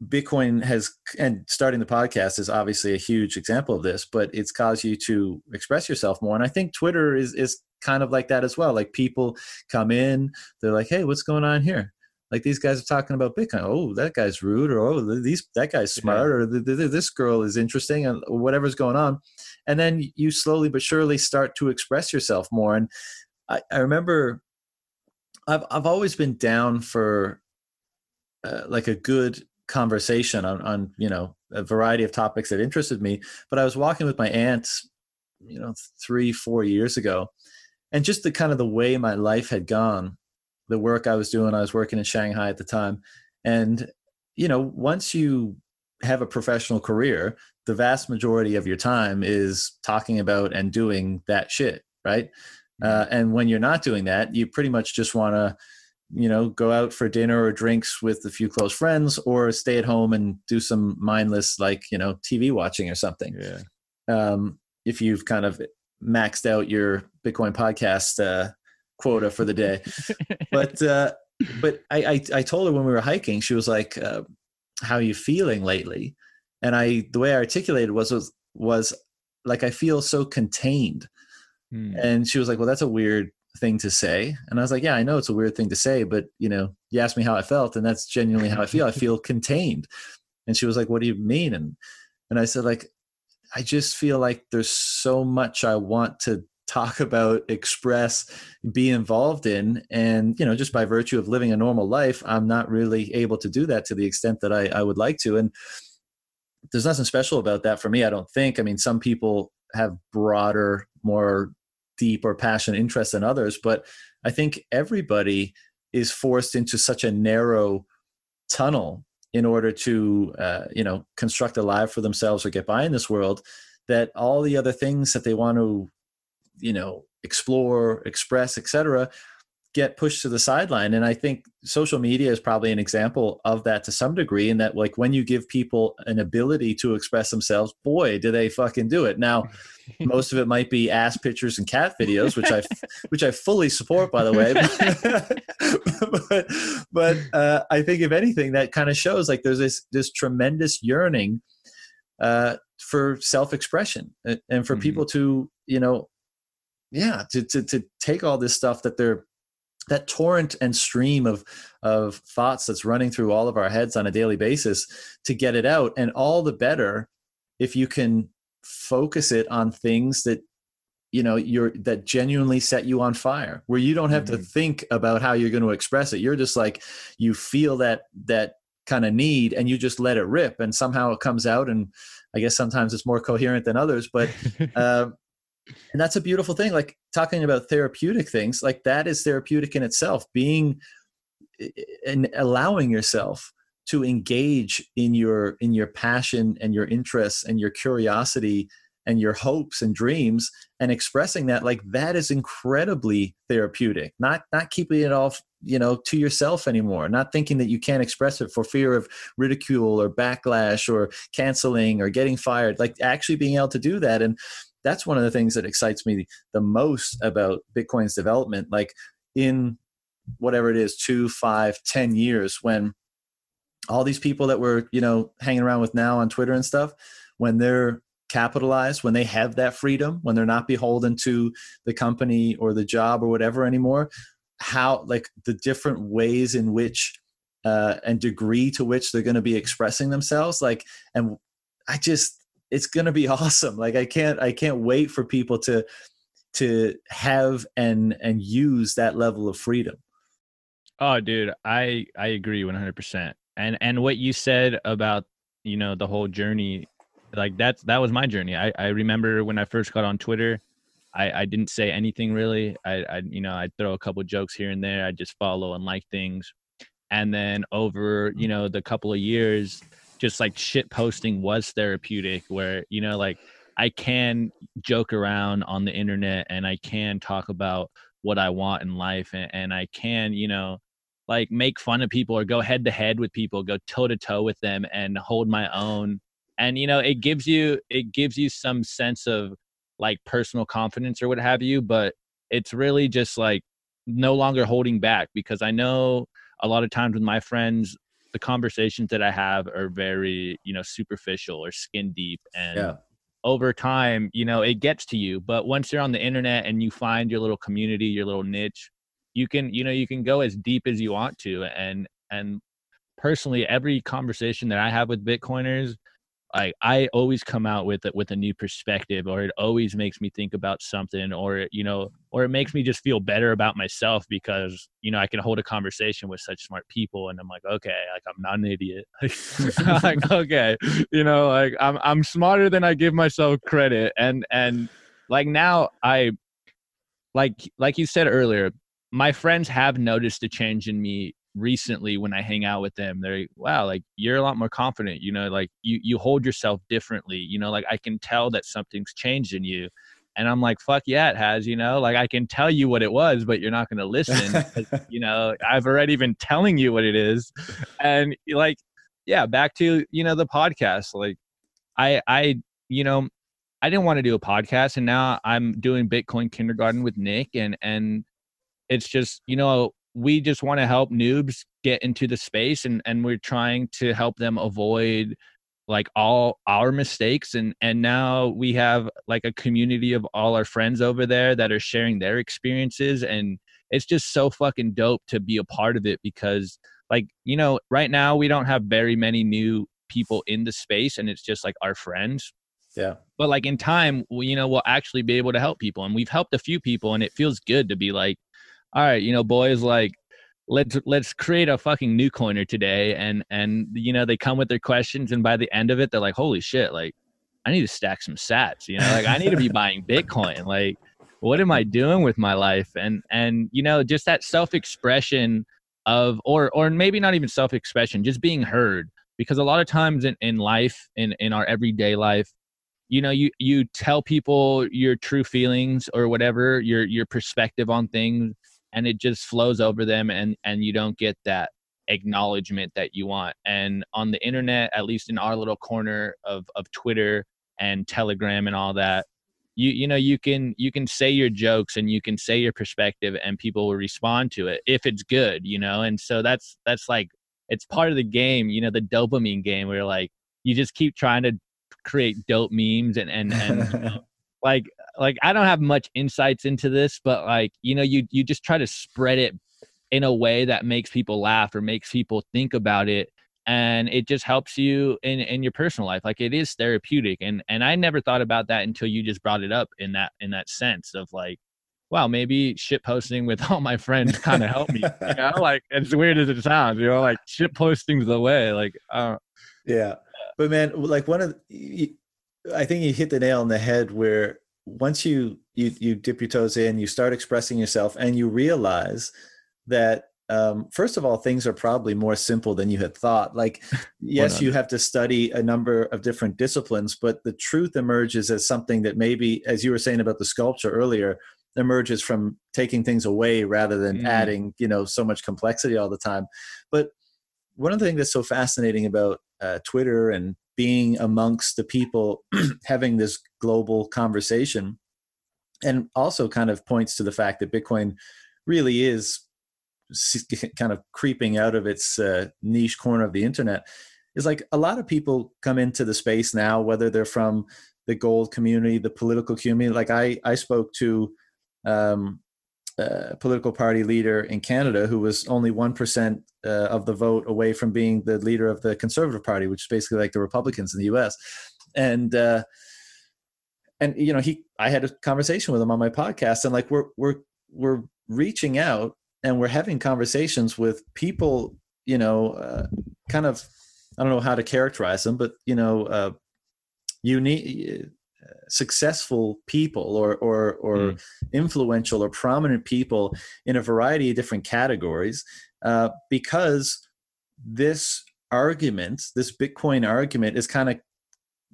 Bitcoin has, and starting the podcast is obviously a huge example of this, but it's caused you to express yourself more. And I think Twitter is is kind of like that as well. Like people come in, they're like, "Hey, what's going on here?" Like these guys are talking about Bitcoin. Oh, that guy's rude, or oh, these that guy's smart, or this girl is interesting, and whatever's going on. And then you slowly but surely start to express yourself more. And I, I remember, I've I've always been down for uh, like a good conversation on, on you know a variety of topics that interested me but i was walking with my aunt you know three four years ago and just the kind of the way my life had gone the work i was doing i was working in shanghai at the time and you know once you have a professional career the vast majority of your time is talking about and doing that shit right. Uh, and when you're not doing that you pretty much just want to you know go out for dinner or drinks with a few close friends or stay at home and do some mindless like you know tv watching or something. Yeah. Um, if you've kind of maxed out your bitcoin podcast uh, quota for the day. But uh, but I, I, I told her when we were hiking she was like uh, how are you feeling lately? And i the way i articulated was was, was like i feel so contained hmm. and she was like well that's a weird thing to say. And i was like yeah i know it's a weird thing to say but you know you asked me how i felt and that's genuinely how i feel. I feel contained. And she was like what do you mean? And and i said like i just feel like there's so much i want to talk about express be involved in and you know just by virtue of living a normal life i'm not really able to do that to the extent that i, I would like to. And there's nothing special about that for me i don't think. I mean some people have broader more deep or passionate interest than others but i think everybody is forced into such a narrow tunnel in order to uh, you know construct a life for themselves or get by in this world that all the other things that they want to you know explore express etc get pushed to the sideline. And i think social media is probably an example of that to some degree in that like when you give people an ability to express themselves boy do they fucking do it. Now most of it might be ass pictures and cat videos which i which i fully support by the way. But but uh, i think if anything that kind of shows like there's this this tremendous yearning uh, for self-expression and for mm-hmm. people to you know yeah to, to to take all this stuff that they're that torrent and stream of of thoughts that's running through all of our heads on a daily basis to get it out and all the better if you can focus it on things that you know you're that genuinely set you on fire where you don't have mm-hmm. to think about how you're going to express it you're just like you feel that that kind of need and you just let it rip and somehow it comes out and i guess sometimes it's more coherent than others but uh, and that's a beautiful thing like talking about therapeutic things like that is therapeutic in itself being and allowing yourself to engage in your in your passion and your interests and your curiosity and your hopes and dreams and expressing that like that is incredibly therapeutic. Not not keeping it all you know to yourself anymore not thinking that you can't express it for fear of ridicule or backlash or canceling or getting fired like actually being able to do that. And that's one of the things that excites me the most about bitcoin's development like in whatever it is two five ten years when all these people that we're you know hanging around with now on twitter and stuff when they're capitalized when they have that freedom when they're not beholden to the company or the job or whatever anymore how like the different ways in which uh, and degree to which they're going to be expressing themselves like and i just it's going to be awesome. Like i can't i can't wait for people to to have and and use that level of freedom. Oh dude i i agree 100% and and what you said about you know the whole journey like that's that was my journey. I i remember when i first got on twitter i i didn't say anything really. I i you know i'd throw a couple jokes here and there. I just follow and like things. And then over you mm. know the couple of years just like shit posting was therapeutic where you know like i can joke around on the internet and i can talk about what i want in life and, and i can you know like make fun of people or go head to head with people go toe to toe with them and hold my own. And you know it gives you it gives you some sense of like personal confidence or what have you but it's really just like no longer holding back because i know a lot of times with my friends the conversations that i have are very you know superficial or skin deep and yeah. over time you know it gets to you but once you're on the internet and you find your little community your little niche you can you know you can go as deep as you want to and and personally every conversation that i have with bitcoiners I I always come out with it with a new perspective, or it always makes me think about something, or you know, or it makes me just feel better about myself because you know I can hold a conversation with such smart people, and I'm like, okay, like I'm not an idiot. like okay, you know, like I'm I'm smarter than I give myself credit, and and like now I, like like you said earlier, my friends have noticed a change in me recently when I hang out with them, they're like, wow, like you're a lot more confident, you know, like you you hold yourself differently, you know, like I can tell that something's changed in you. And I'm like, fuck yeah, it has, you know, like I can tell you what it was, but you're not going to listen. you know, I've already been telling you what it is. And like, yeah, back to, you know, the podcast. Like I, I, you know, I didn't want to do a podcast and now I'm doing Bitcoin kindergarten with Nick and, and it's just, you know, we just want to help noobs get into the space and and we're trying to help them avoid like all our mistakes and and now we have like a community of all our friends over there that are sharing their experiences and it's just so fucking dope to be a part of it because like you know right now we don't have very many new people in the space and it's just like our friends. Yeah. But like in time you know we'll actually be able to help people and we've helped a few people and it feels good to be like all right, you know, boys, like let's let's create a fucking new coiner today. And and you know they come with their questions and by the end of it they're like holy shit like i need to stack some sats you know like i need to be buying bitcoin. Like what am i doing with my life? And and you know just that self-expression of or or maybe not even self-expression just being heard. Because a lot of times in, in life in in our everyday life you know you you tell people your true feelings or whatever your your perspective on things and it just flows over them and and you don't get that acknowledgement that you want. And on the internet at least in our little corner of of twitter and telegram and all that you you know you can you can say your jokes and you can say your perspective and people will respond to it if it's good you know? And so that's that's like it's part of the game you know the dopamine game where like you just keep trying to create dope memes and and and like like I don't have much insights into this, but like you know, you you just try to spread it in a way that makes people laugh or makes people think about it and it just helps you in in your personal life like it is therapeutic and and i never thought about that until you just brought it up in that in that sense of like wow maybe shit posting with all my friends kind of helped me you know like as weird as it sounds you know like shit posting's the way like uh yeah but man like one of the, I think you hit the nail on the head where once you you you dip your toes in, you start expressing yourself, and you realize that um, first of all, things are probably more simple than you had thought. Like, yes, you have to study a number of different disciplines, but the truth emerges as something that maybe, as you were saying about the sculpture earlier, emerges from taking things away rather than mm. adding, you know, so much complexity all the time. But one of the things that's so fascinating about uh, Twitter and being amongst the people having this global conversation. And also kind of points to the fact that bitcoin really is kind of creeping out of its uh, niche corner of the internet. Is like a lot of people come into the space now whether they're from the gold community the political community. Like i i spoke to um, a political party leader in canada who was only 1% uh, of the vote away from being the leader of the Conservative Party, which is basically like the Republicans in the U.S. And uh, and you know, he I had a conversation with him on my podcast, and like we're we're we're reaching out and we're having conversations with people, you know, uh, kind of I don't know how to characterize them, but you know, uh, unique successful people or or or mm. influential or prominent people in a variety of different categories uh, because this argument, this Bitcoin argument, is kind of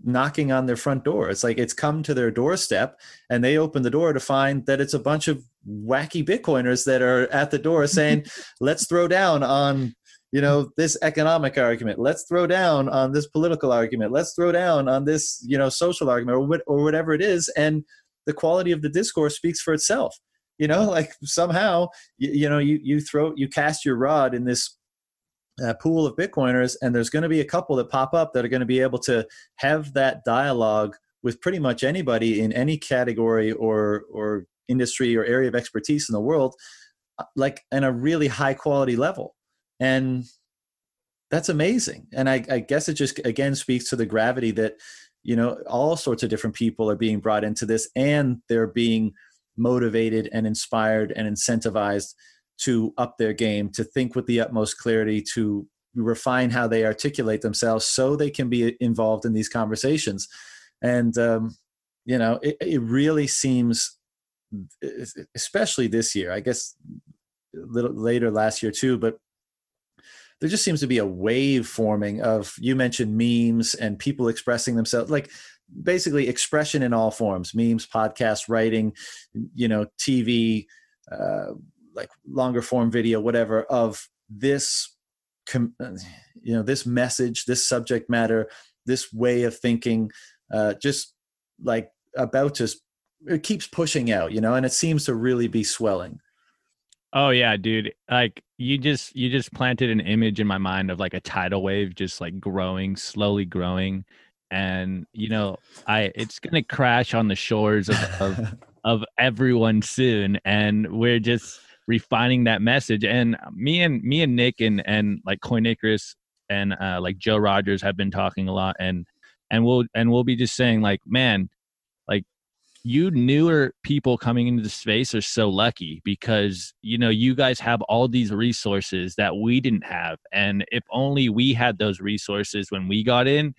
knocking on their front door. It's like it's come to their doorstep and they open the door to find that it's a bunch of wacky Bitcoiners that are at the door saying, let's throw down on you know this economic argument. Let's throw down on this political argument. Let's throw down on this you know social argument or, what, or whatever it is and the quality of the discourse speaks for itself. You know like somehow you, you know you you throw you cast your rod in this uh, pool of Bitcoiners, and there's going to be a couple that pop up that are going to be able to have that dialogue with pretty much anybody in any category or or industry or area of expertise in the world, uh, like in a really high quality level, and that's amazing. And I, I guess it just again speaks to the gravity that you know all sorts of different people are being brought into this, and they're being motivated and inspired and incentivized to up their game, to think with the utmost clarity, to refine how they articulate themselves so they can be involved in these conversations. And, um, you know, it, it really seems, especially this year, I guess a little later last year too, but there just seems to be a wave forming of you mentioned memes and people expressing themselves like basically expression in all forms memes podcast writing you know tv uh, like longer form video whatever of this com- you know this message this subject matter this way of thinking uh, just like about to it keeps pushing out you know and it seems to really be swelling oh yeah dude like you just you just planted an image in my mind of like a tidal wave just like growing slowly growing and you know i it's gonna crash on the shores of of, of everyone soon and we're just refining that message. And me and me and Nick and and like Coin Icarus and uh, like Joe Rogers have been talking a lot, and and we'll and we'll be just saying like, man, you newer people coming into the space are so lucky because you know you guys have all these resources that we didn't have and if only we had those resources when we got in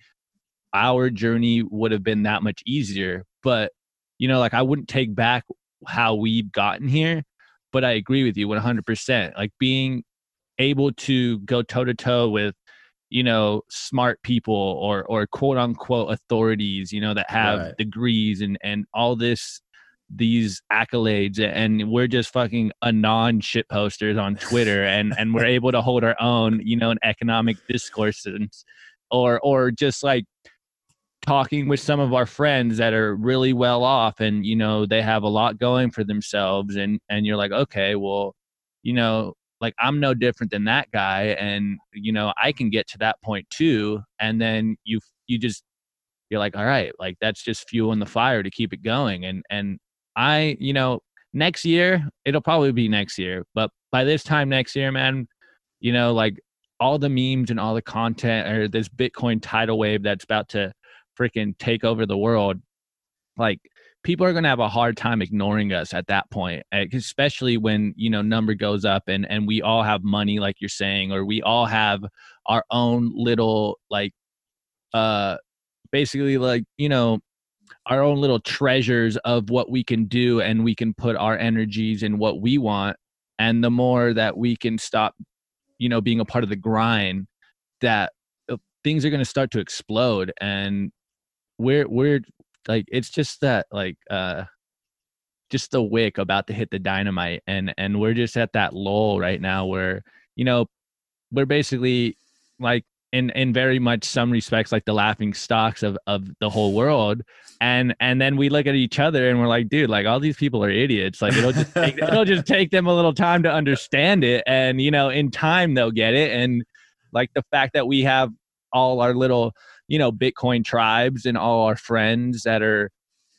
our journey would have been that much easier but you know like i wouldn't take back how we've gotten here but I agree with you 100%. Like being able to go toe to toe with, you know, smart people or or quote unquote authorities, you know, that have right. degrees and and all this these accolades and we're just fucking anon shit posters on Twitter and and we're able to hold our own, you know, in economic discourses or or just like talking with some of our friends that are really well off and you know they have a lot going for themselves and and you're like okay well you know like i'm no different than that guy and you know i can get to that point too and then you you just you're like all right like that's just fueling the fire to keep it going and and i you know next year it'll probably be next year but by this time next year man you know like all the memes and all the content or this bitcoin tidal wave that's about to freaking take over the world, like people are going to have a hard time ignoring us at that point eh, especially when you know number goes up and and we all have money like you're saying or we all have our own little like uh basically like you know our own little treasures of what we can do and we can put our energies in what we want. And the more that we can stop you know being a part of the grind that uh, things are going to start to explode and we're we're like it's just that like uh just the wick about to hit the dynamite and and we're just at that lull right now where you know we're basically like in in very much some respects like the laughing stocks of of the whole world and and then we look at each other and we're like dude like all these people are idiots. Like it'll just take, it'll just take them a little time to understand it and you know in time they'll get it and like the fact that we have all our little you know bitcoin tribes and all our friends that are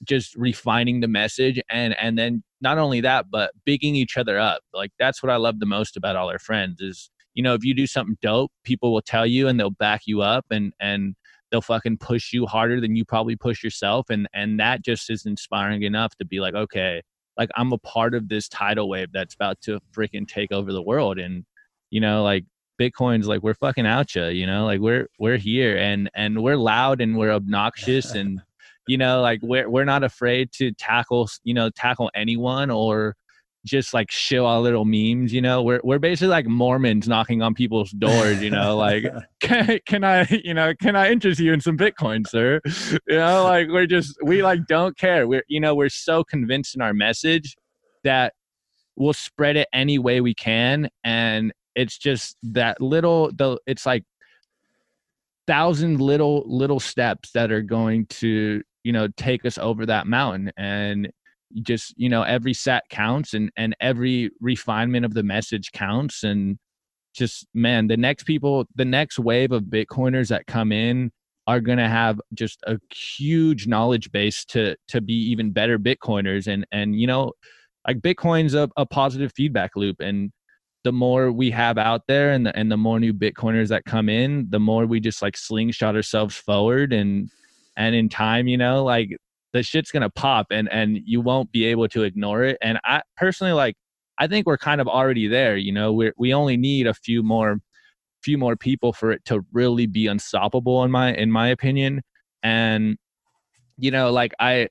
just refining the message. And and then not only that but bigging each other up. Like that's what i love the most about all our friends is you know if you do something dope people will tell you and they'll back you up and and they'll fucking push you harder than you probably push yourself. And and that just is inspiring enough to be like okay like i'm a part of this tidal wave that's about to freaking take over the world. And you know like Bitcoin's like we're fucking out you, you know, like we're we're here and and we're loud and we're obnoxious and you know like we're we're not afraid to tackle you know tackle anyone or just like show our little memes, you know. We're we're basically like Mormons knocking on people's doors, you know, like can, can I, you know, can I interest you in some Bitcoin, sir? You know, like we're just we like don't care. We're you know, we're so convinced in our message that we'll spread it any way we can. And it's just that little the it's like thousand little little steps that are going to you know take us over that mountain. And just you know every set counts and and every refinement of the message counts. And just man the next people the next wave of bitcoiners that come in are going to have just a huge knowledge base to to be even better bitcoiners. And and you know like bitcoin's a, a positive feedback loop. And the more we have out there and the and the more new bitcoiners that come in the more we just like slingshot ourselves forward and and in time you know like the shit's gonna pop and and you won't be able to ignore it. And i personally like i think we're kind of already there you know we we only need a few more few more people for it to really be unstoppable in my in my opinion. And you know like i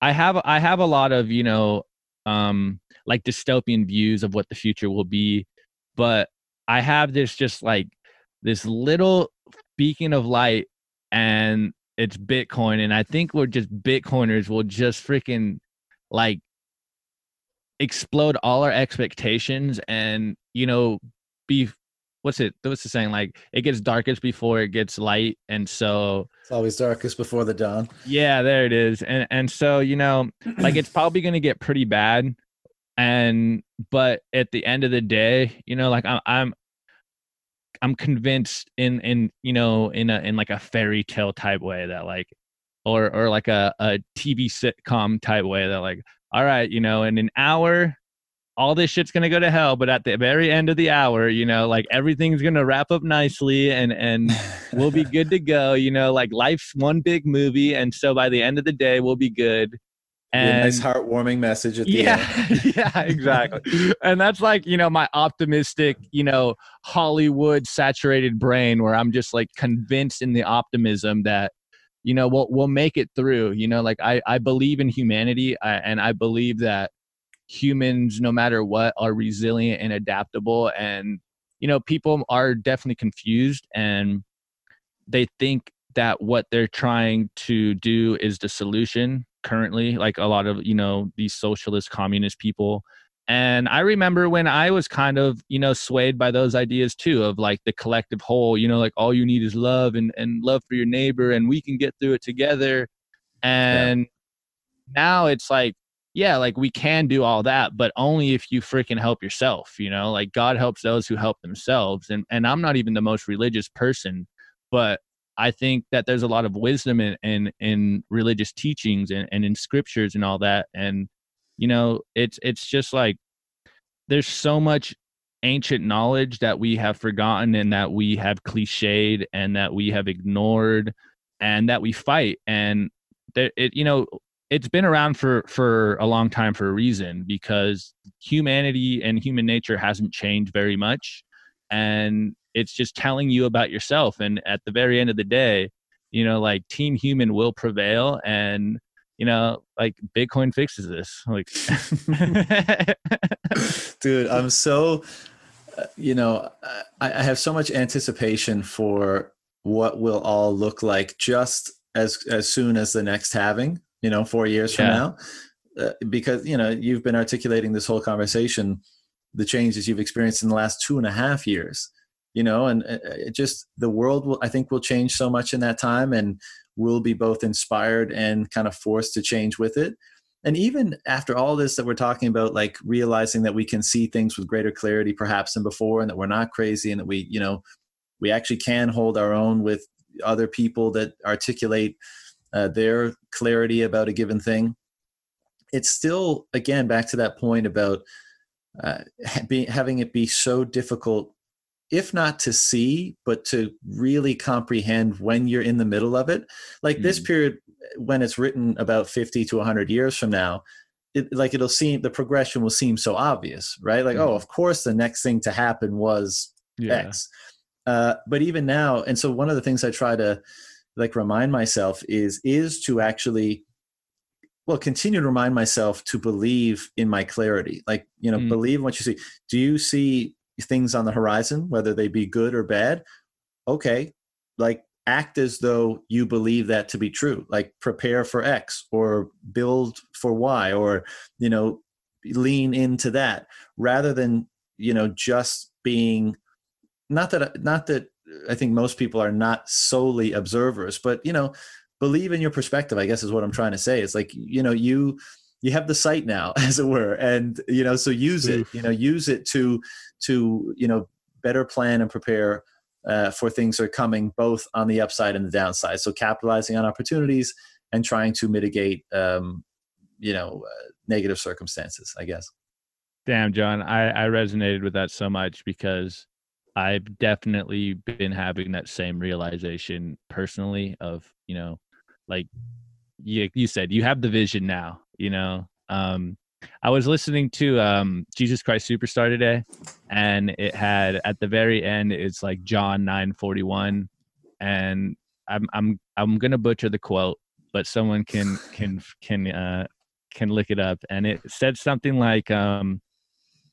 i have i have a lot of you know um like dystopian views of what the future will be but i have this just like this little beacon of light and it's bitcoin and i think we're just bitcoiners will just freaking like explode all our expectations and you know be what's it what's the saying like it gets darkest before it gets light and so it's always darkest before the dawn. Yeah there it is and and so you know like it's probably going to get pretty bad and but at the end of the day you know like i'm i'm i'm convinced in in you know in a in like a fairy tale type way that like or or like a, a tv sitcom type way that like all right you know in an hour all this shit's gonna go to hell but at the very end of the hour you know like everything's gonna wrap up nicely and and we'll be good to go you know like life's one big movie and so by the end of the day we'll be good and a nice heartwarming message at the yeah, end. yeah, exactly. and that's like, you know, my optimistic, you know, Hollywood saturated brain where I'm just like convinced in the optimism that, you know, we'll, we'll make it through, you know, like I, I believe in humanity I, and I believe that humans, no matter what, are resilient and adaptable. And, you know, people are definitely confused and they think that what they're trying to do is the solution currently like a lot of you know these socialist communist people. And i remember when i was kind of you know swayed by those ideas too of like the collective whole you know like all you need is love and and love for your neighbor and we can get through it together. And yeah. now it's like yeah like we can do all that but only if you freaking help yourself you know? Like god helps those who help themselves and and i'm not even the most religious person but I think that there's a lot of wisdom in in, in religious teachings and, and in scriptures and all that. And you know, it's it's just like there's so much ancient knowledge that we have forgotten and that we have cliched and that we have ignored and that we fight and that it you know it's been around for for a long time for a reason because humanity and human nature hasn't changed very much and it's just telling you about yourself and at the very end of the day you know like team human will prevail and you know like bitcoin fixes this like dude i'm so uh, you know I, I have so much anticipation for what will all look like just as as soon as the next halving you know four years from now. Uh, because you know you've been articulating this whole conversation the changes you've experienced in the last two and a half years you know and uh, it just the world will i think will change so much in that time and we'll be both inspired and kind of forced to change with it. And even after all this that we're talking about like realizing that we can see things with greater clarity perhaps than before and that we're not crazy and that we you know we actually can hold our own with other people that articulate uh, their clarity about a given thing it's still again back to that point about uh, be, having it be so difficult if not to see, but to really comprehend when you're in the middle of it. Like mm. this period, when it's written about 50 to 100 years from now, it, like it'll seem the progression will seem so obvious, right? Like, mm. oh, of course, the next thing to happen was yeah. X. Uh, but even now, and so one of the things I try to like remind myself is is to actually well continue to remind myself to believe in my clarity like you know mm. believe what you see do you see things on the horizon whether they be good or bad okay like act as though you believe that to be true like prepare for x or build for y or you know lean into that rather than you know just being not that not that i think most people are not solely observers but you know believe in your perspective i guess is what i'm trying to say. It's like you know you you have the sight now as it were and you know so use it mm. you know use it to to you know better plan and prepare uh, for things that are coming both on the upside and the downside. So capitalizing on opportunities and trying to mitigate um, you know uh, negative circumstances i guess. Damn john I, I resonated with that so much because i've definitely been having that same realization personally of you know like you, you said you have the vision now you know? Um i was listening to um jesus christ superstar today and it had at the very end it's like john 941 and i'm i'm i'm gonna butcher the quote but someone can can can uh can look it up and it said something like um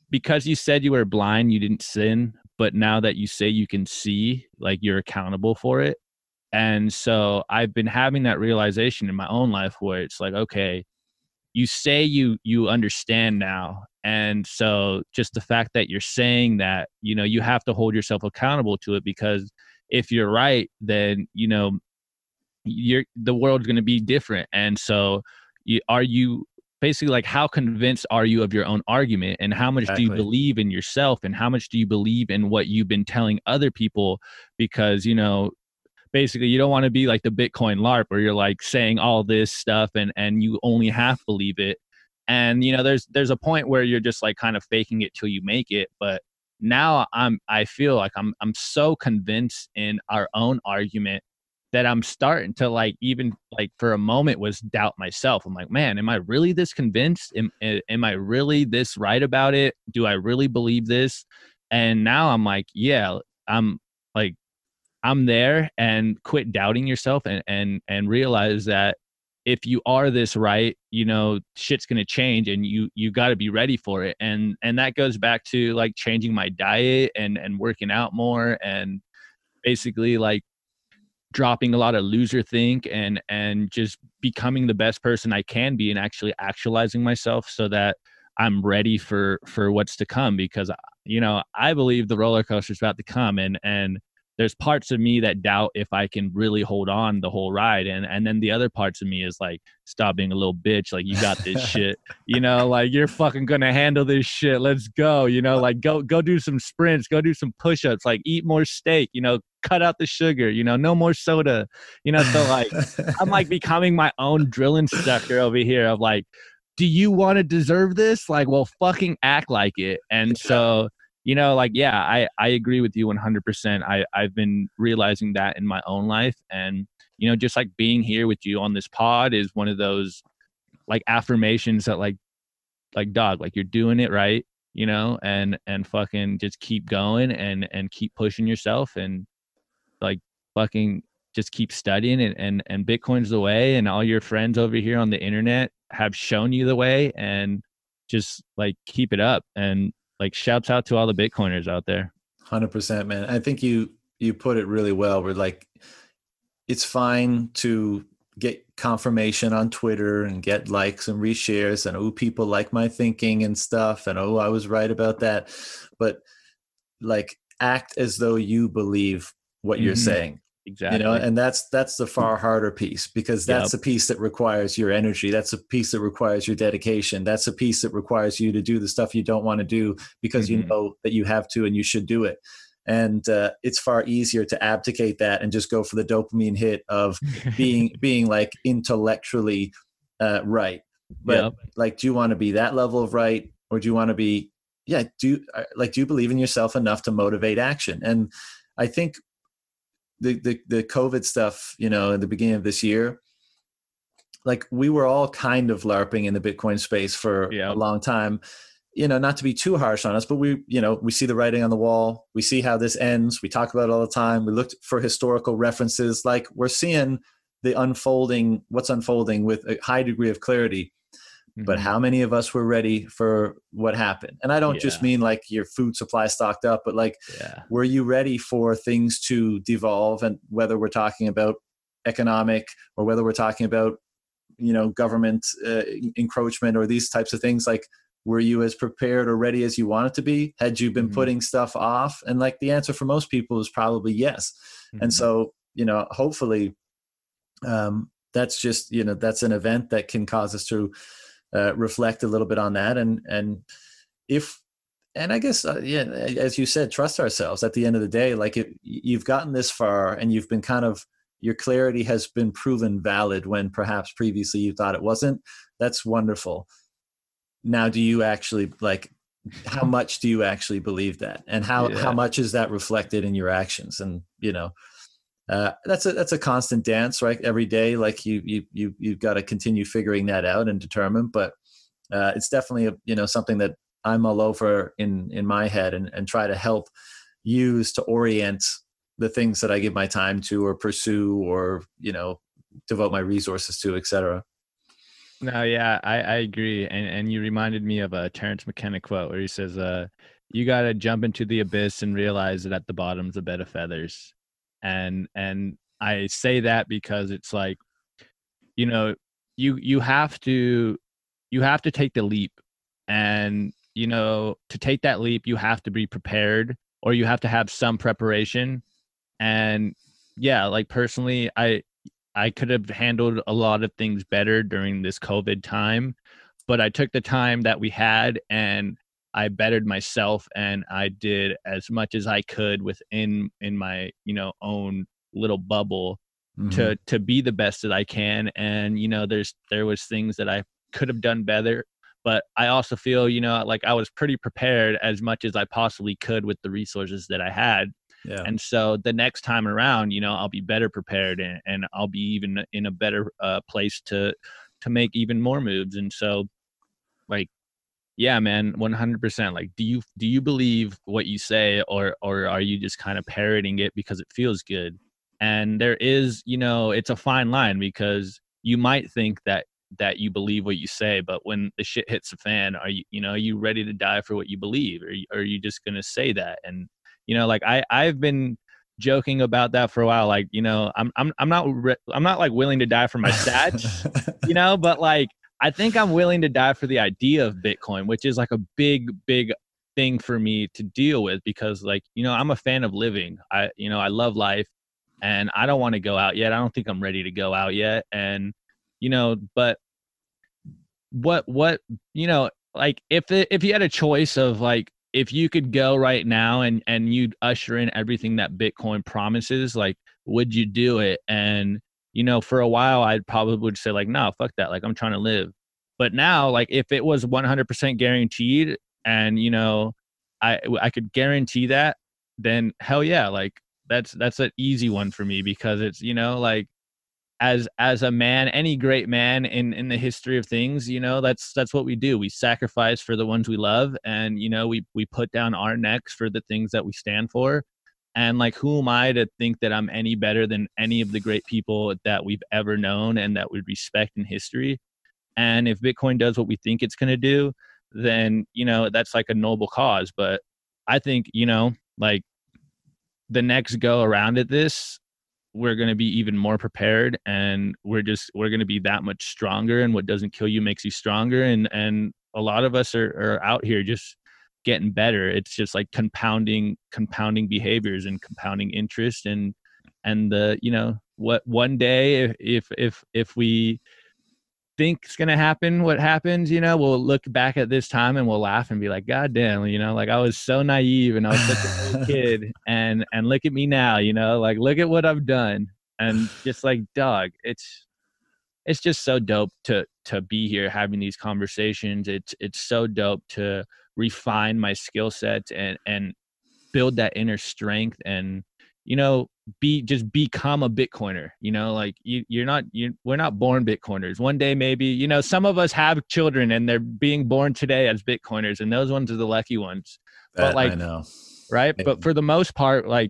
because you said you were blind you didn't sin but now that you say you can see like you're accountable for it. And so I've been having that realization in my own life where it's like, okay, you say you you understand now. And so just the fact that you're saying that you know you have to hold yourself accountable to it because if you're right then you know you're the world's going to be different. And so you, are you basically like how convinced are you of your own argument? And how much exactly. do you believe in yourself? And how much do you believe in what you've been telling other people? Because you know basically you don't want to be like the bitcoin larp where you're like saying all this stuff and and you only half believe it. And you know there's there's a point where you're just like kind of faking it till you make it but now i'm i feel like i'm i'm so convinced in our own argument that i'm starting to like even like for a moment was doubt myself. I'm like man am i really this convinced? Am, am i really this right about it? Do i really believe this? And now i'm like yeah i'm I'm there and quit doubting yourself and and and realize that if you are this right, you know, shit's going to change and you you got to be ready for it. And and that goes back to like changing my diet and and working out more and basically like dropping a lot of loser think and and just becoming the best person I can be and actually actualizing myself so that I'm ready for for what's to come because you know I believe the roller coaster is about to come and and there's parts of me that doubt if I can really hold on the whole ride. And and then the other parts of me is like, stop being a little bitch. Like you got this shit. You know, like you're fucking gonna handle this shit. Let's go. You know, like go go do some sprints, go do some push-ups, like eat more steak, you know, cut out the sugar, you know, no more soda. You know, so like I'm like becoming my own drill instructor over here of like, do you want to deserve this? Like, well, fucking act like it. And so you know like yeah i i agree with you 100% i i've been realizing that in my own life and you know just like being here with you on this pod is one of those like affirmations that like like dog like you're doing it right you know and and fucking just keep going and and keep pushing yourself and like fucking just keep studying and and, and bitcoin's the way and all your friends over here on the internet have shown you the way and just like keep it up and like shouts out to all the bitcoiners out there. 100% man. I think you you put it really well we're like it's fine to get confirmation on twitter and get likes and reshares and oh people like my thinking and stuff and oh i was right about that. But like act as though you believe what mm-hmm. you're saying exactly you know and that's that's the far harder piece because that's yep. a piece that requires your energy that's a piece that requires your dedication that's a piece that requires you to do the stuff you don't want to do because mm-hmm. you know that you have to and you should do it and uh, it's far easier to abdicate that and just go for the dopamine hit of being being like intellectually uh, right but yep. like do you want to be that level of right or do you want to be yeah do uh, like do you believe in yourself enough to motivate action and i think the, the the COVID stuff, you know, at the beginning of this year, like we were all kind of larping in the Bitcoin space for yeah. a long time. You know, not to be too harsh on us, but we, you know, we see the writing on the wall. We see how this ends. We talk about it all the time. We looked for historical references. Like we're seeing the unfolding what's unfolding with a high degree of clarity but Mhm. how many of us were ready for what happened? And i don't just mean like your food supply stocked up but like yeah. were you ready for things to devolve and whether we're talking about economic or whether we're talking about you know government uh, encroachment or these types of things? Like were you as prepared or ready as you wanted to be? Had you been Mhm. putting stuff off? And like the answer for most people is probably yes. And Mhm. so you know hopefully um that's just you know that's an event that can cause us to uh, reflect a little bit on that. And and if and i guess uh, yeah as you said trust ourselves at the end of the day like if you've gotten this far and you've been kind of your clarity has been proven valid when perhaps previously you thought it wasn't that's wonderful. Now do you actually like how much do you actually believe that? And how Yeah. how much is that reflected in your actions? And you know uh, that's a that's a constant dance right every day like you you you you've got to continue figuring that out and determine but uh, it's definitely a, you know something that i'm all over in in my head and and try to help use to orient the things that i give my time to or pursue or you know devote my resources to etc No, yeah, I, I agree. And and you reminded me of a Terence McKenna quote where he says, uh, you gotta jump into the abyss and realize that at the bottom's a bed of feathers. And and I say that because it's like, you know, you you have to you have to take the leap. And, you know, to take that leap, you have to be prepared or you have to have some preparation. And yeah, like personally, I I could have handled a lot of things better during this COVID time, but I took the time that we had and I bettered myself and I did as much as I could within in my, you know, own little bubble Mm-hmm. to to be the best that I can. And you know there's there was things that I could have done better but I also feel you know like I was pretty prepared as much as I possibly could with the resources that I had. Yeah. And so the next time around you know i'll be better prepared and, and i'll be even in a better uh, place to to make even more moves. And so like yeah man 100% like do you do you believe what you say or or are you just kind of parroting it because it feels good? And there is you know it's a fine line because you might think that that you believe what you say but when the shit hits the fan are you you know are you ready to die for what you believe? Or, you- are you just going to say that? And you know like i i've been joking about that for a while like you know i'm i'm i'm not re- i'm not like willing to die for my sats you know but like i think i'm willing to die for the idea of bitcoin which is like a big big thing for me to deal with because like you know i'm a fan of living. I you know i love life and i don't want to go out yet. I don't think i'm ready to go out yet. And you know but what what you know like if it, if you had a choice of like if you could go right now and and you'd usher in everything that bitcoin promises like would you do it? And you know for a while i probably would say like no fuck that like i'm trying to live. But now like if it was 100% guaranteed and you know i i could guarantee that then hell yeah like that's that's an easy one for me because it's you know like as as a man any great man in in the history of things you know that's that's what we do. We sacrifice for the ones we love and you know we we put down our necks for the things that we stand for and like who am i to think that i'm any better than any of the great people that we've ever known and that we respect in history? And if bitcoin does what we think it's going to do then you know that's like a noble cause. But i think you know like the next go around at this we're going to be even more prepared and we're just we're going to be that much stronger. And what doesn't kill you makes you stronger. And and a lot of us are, are out here just getting better. It's just like compounding compounding behaviors and compounding interest and and the you know what one day if if if, if we think it's going to happen what happens you know we'll look back at this time and we'll laugh and be like god damn you know like i was so naive and i was such a kid and and look at me now you know like look at what i've done. And just like dog it's it's just so dope to to be here having these conversations. It's it's so dope to refine my skill sets and and build that inner strength and you know be just become a bitcoiner you know like you you're not you we're not born bitcoiners one day maybe you know some of us have children and they're being born today as bitcoiners and those ones are the lucky ones but like i know right Yeah. but for the most part like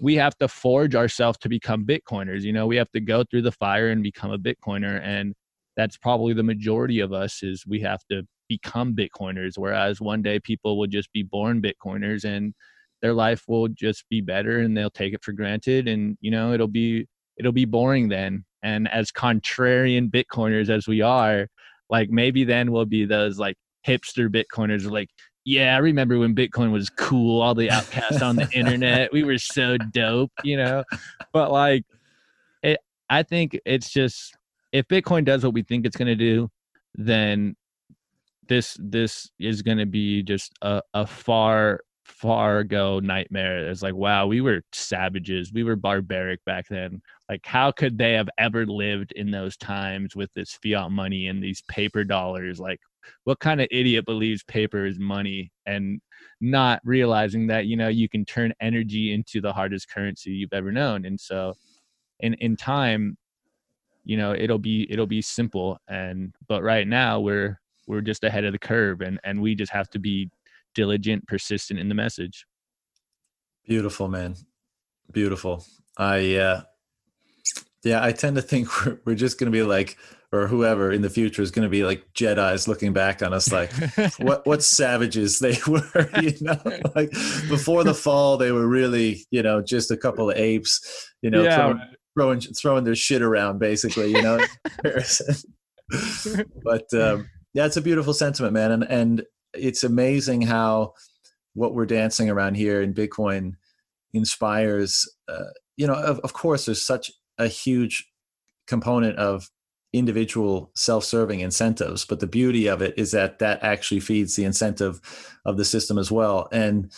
we have to forge ourselves to become Bitcoiners. You know, we have to go through the fire and become a Bitcoiner. And that's probably the majority of us is we have to become Bitcoiners. Whereas one day people will just be born Bitcoiners and their life will just be better and they'll take it for granted. And, you know, it'll be, it'll be boring then. And as contrarian Bitcoiners as we are, like maybe then we'll be those like hipster Bitcoiners like, yeah, I remember when Bitcoin was cool, all the outcasts on the internet. We were so dope, you know. But like it I think it's just if Bitcoin does what we think it's gonna do, then this this is gonna be just a, a far far go nightmare. It's like, wow, we were savages. We were barbaric back then. Like, how could they have ever lived in those times with this fiat money and these paper dollars? Like, what kind of idiot believes paper is money and not realizing that, you know, you can turn energy into the hardest currency you've ever known. And so in in time, you know, it'll be it'll be simple. And but right now we're we're just ahead of the curve and and we just have to be diligent, persistent in the message. Beautiful, man. Beautiful. I, uh, yeah, I tend to think we're, we're just going to be like, or whoever in the future is going to be like Jedi's looking back on us like, what what savages they were, you know, like before the fall they were really, you know, just a couple of apes, you know, yeah. throwing, throwing throwing their shit around basically, you know. but um, it's a beautiful sentiment, man, and and it's amazing how what we're dancing around here in Bitcoin inspires. Uh, you know, of, of course, there's such a huge component of individual self-serving incentives but the beauty of it is that that actually feeds the incentive of the system as well and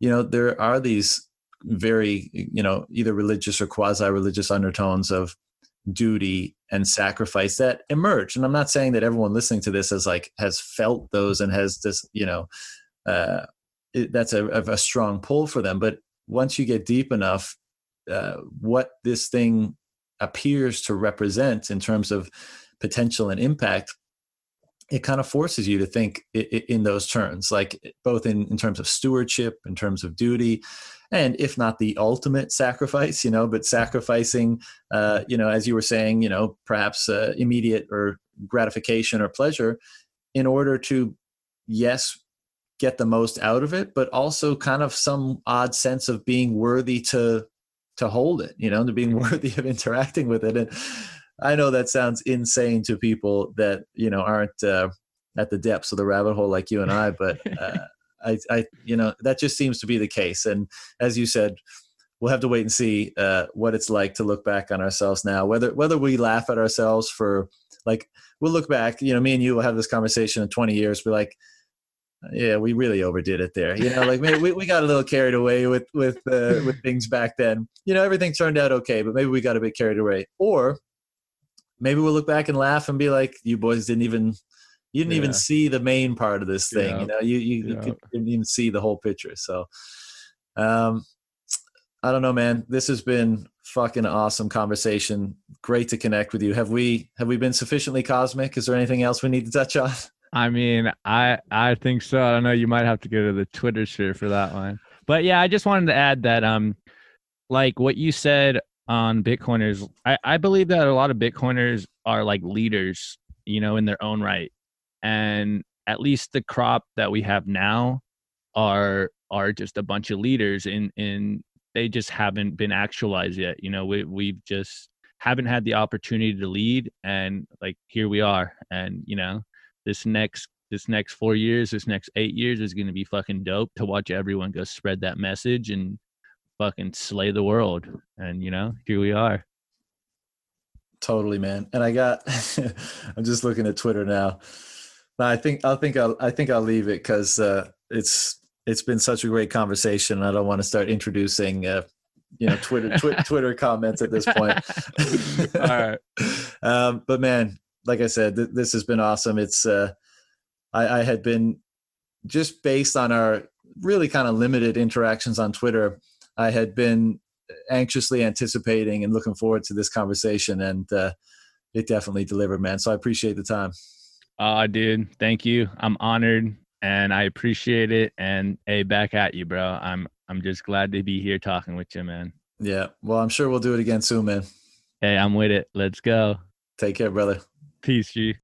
you know there are these very you know either religious or quasi-religious undertones of duty and sacrifice that emerge. And i'm not saying that everyone listening to this has like has felt those and has this you know uh it, that's a, a strong pull for them. But once you get deep enough uh, what this thing appears to represent in terms of potential and impact it kind of forces you to think in those terms like both in, in terms of stewardship in terms of duty and if not the ultimate sacrifice you know but sacrificing uh, you know as you were saying you know perhaps uh, immediate or gratification or pleasure in order to yes get the most out of it but also kind of some odd sense of being worthy to to hold it you know to being worthy of interacting with it and i know that sounds insane to people that you know aren't uh, at the depths of the rabbit hole like you and i but uh, I, I, you know, that just seems to be the case. And as you said, we'll have to wait and see uh, what it's like to look back on ourselves now. Whether whether we laugh at ourselves for like, we'll look back. You know, me and you will have this conversation in 20 years. Be like, yeah, we really overdid it there. You know, like maybe we, we got a little carried away with with uh, with things back then. You know, everything turned out okay, but maybe we got a bit carried away. Or maybe we'll look back and laugh and be like, you boys didn't even you didn't yeah. even see the main part of this thing. Yeah. You know, you you, yeah. you didn't even see the whole picture. So, um, I don't know, man. This has been fucking awesome conversation. Great to connect with you. Have we have we been sufficiently cosmic? Is there anything else we need to touch on? I mean, I I think so. I don't know. You might have to go to the Twitter sphere for that one. But yeah, I just wanted to add that um, like what you said on Bitcoiners, I I believe that a lot of Bitcoiners are like leaders, you know, in their own right. And at least the crop that we have now are are just a bunch of leaders in in they just haven't been actualized yet. You know we we've just haven't had the opportunity to lead and like here we are. And you know this next this next four years this next eight years is going to be fucking dope to watch everyone go spread that message and fucking slay the world and you know here we are totally man and i got i'm just looking at twitter now I think I think I'll I think I'll leave it because uh, it's it's been such a great conversation. I don't want to start introducing uh, you know Twitter twi- Twitter comments at this point. All right, um, but man, like I said, th- this has been awesome. It's uh, I, I had been just based on our really kind of limited interactions on Twitter. I had been anxiously anticipating and looking forward to this conversation, and uh, it definitely delivered, man. So I appreciate the time. Uh, dude, thank you. I'm honored. and I appreciate it. And hey, back at you, bro. I'm I'm just glad to be here talking with you, man. Yeah. Well, I'm sure we'll do it again soon, man. Hey, I'm with it. Let's go. Take care, brother. Peace, G.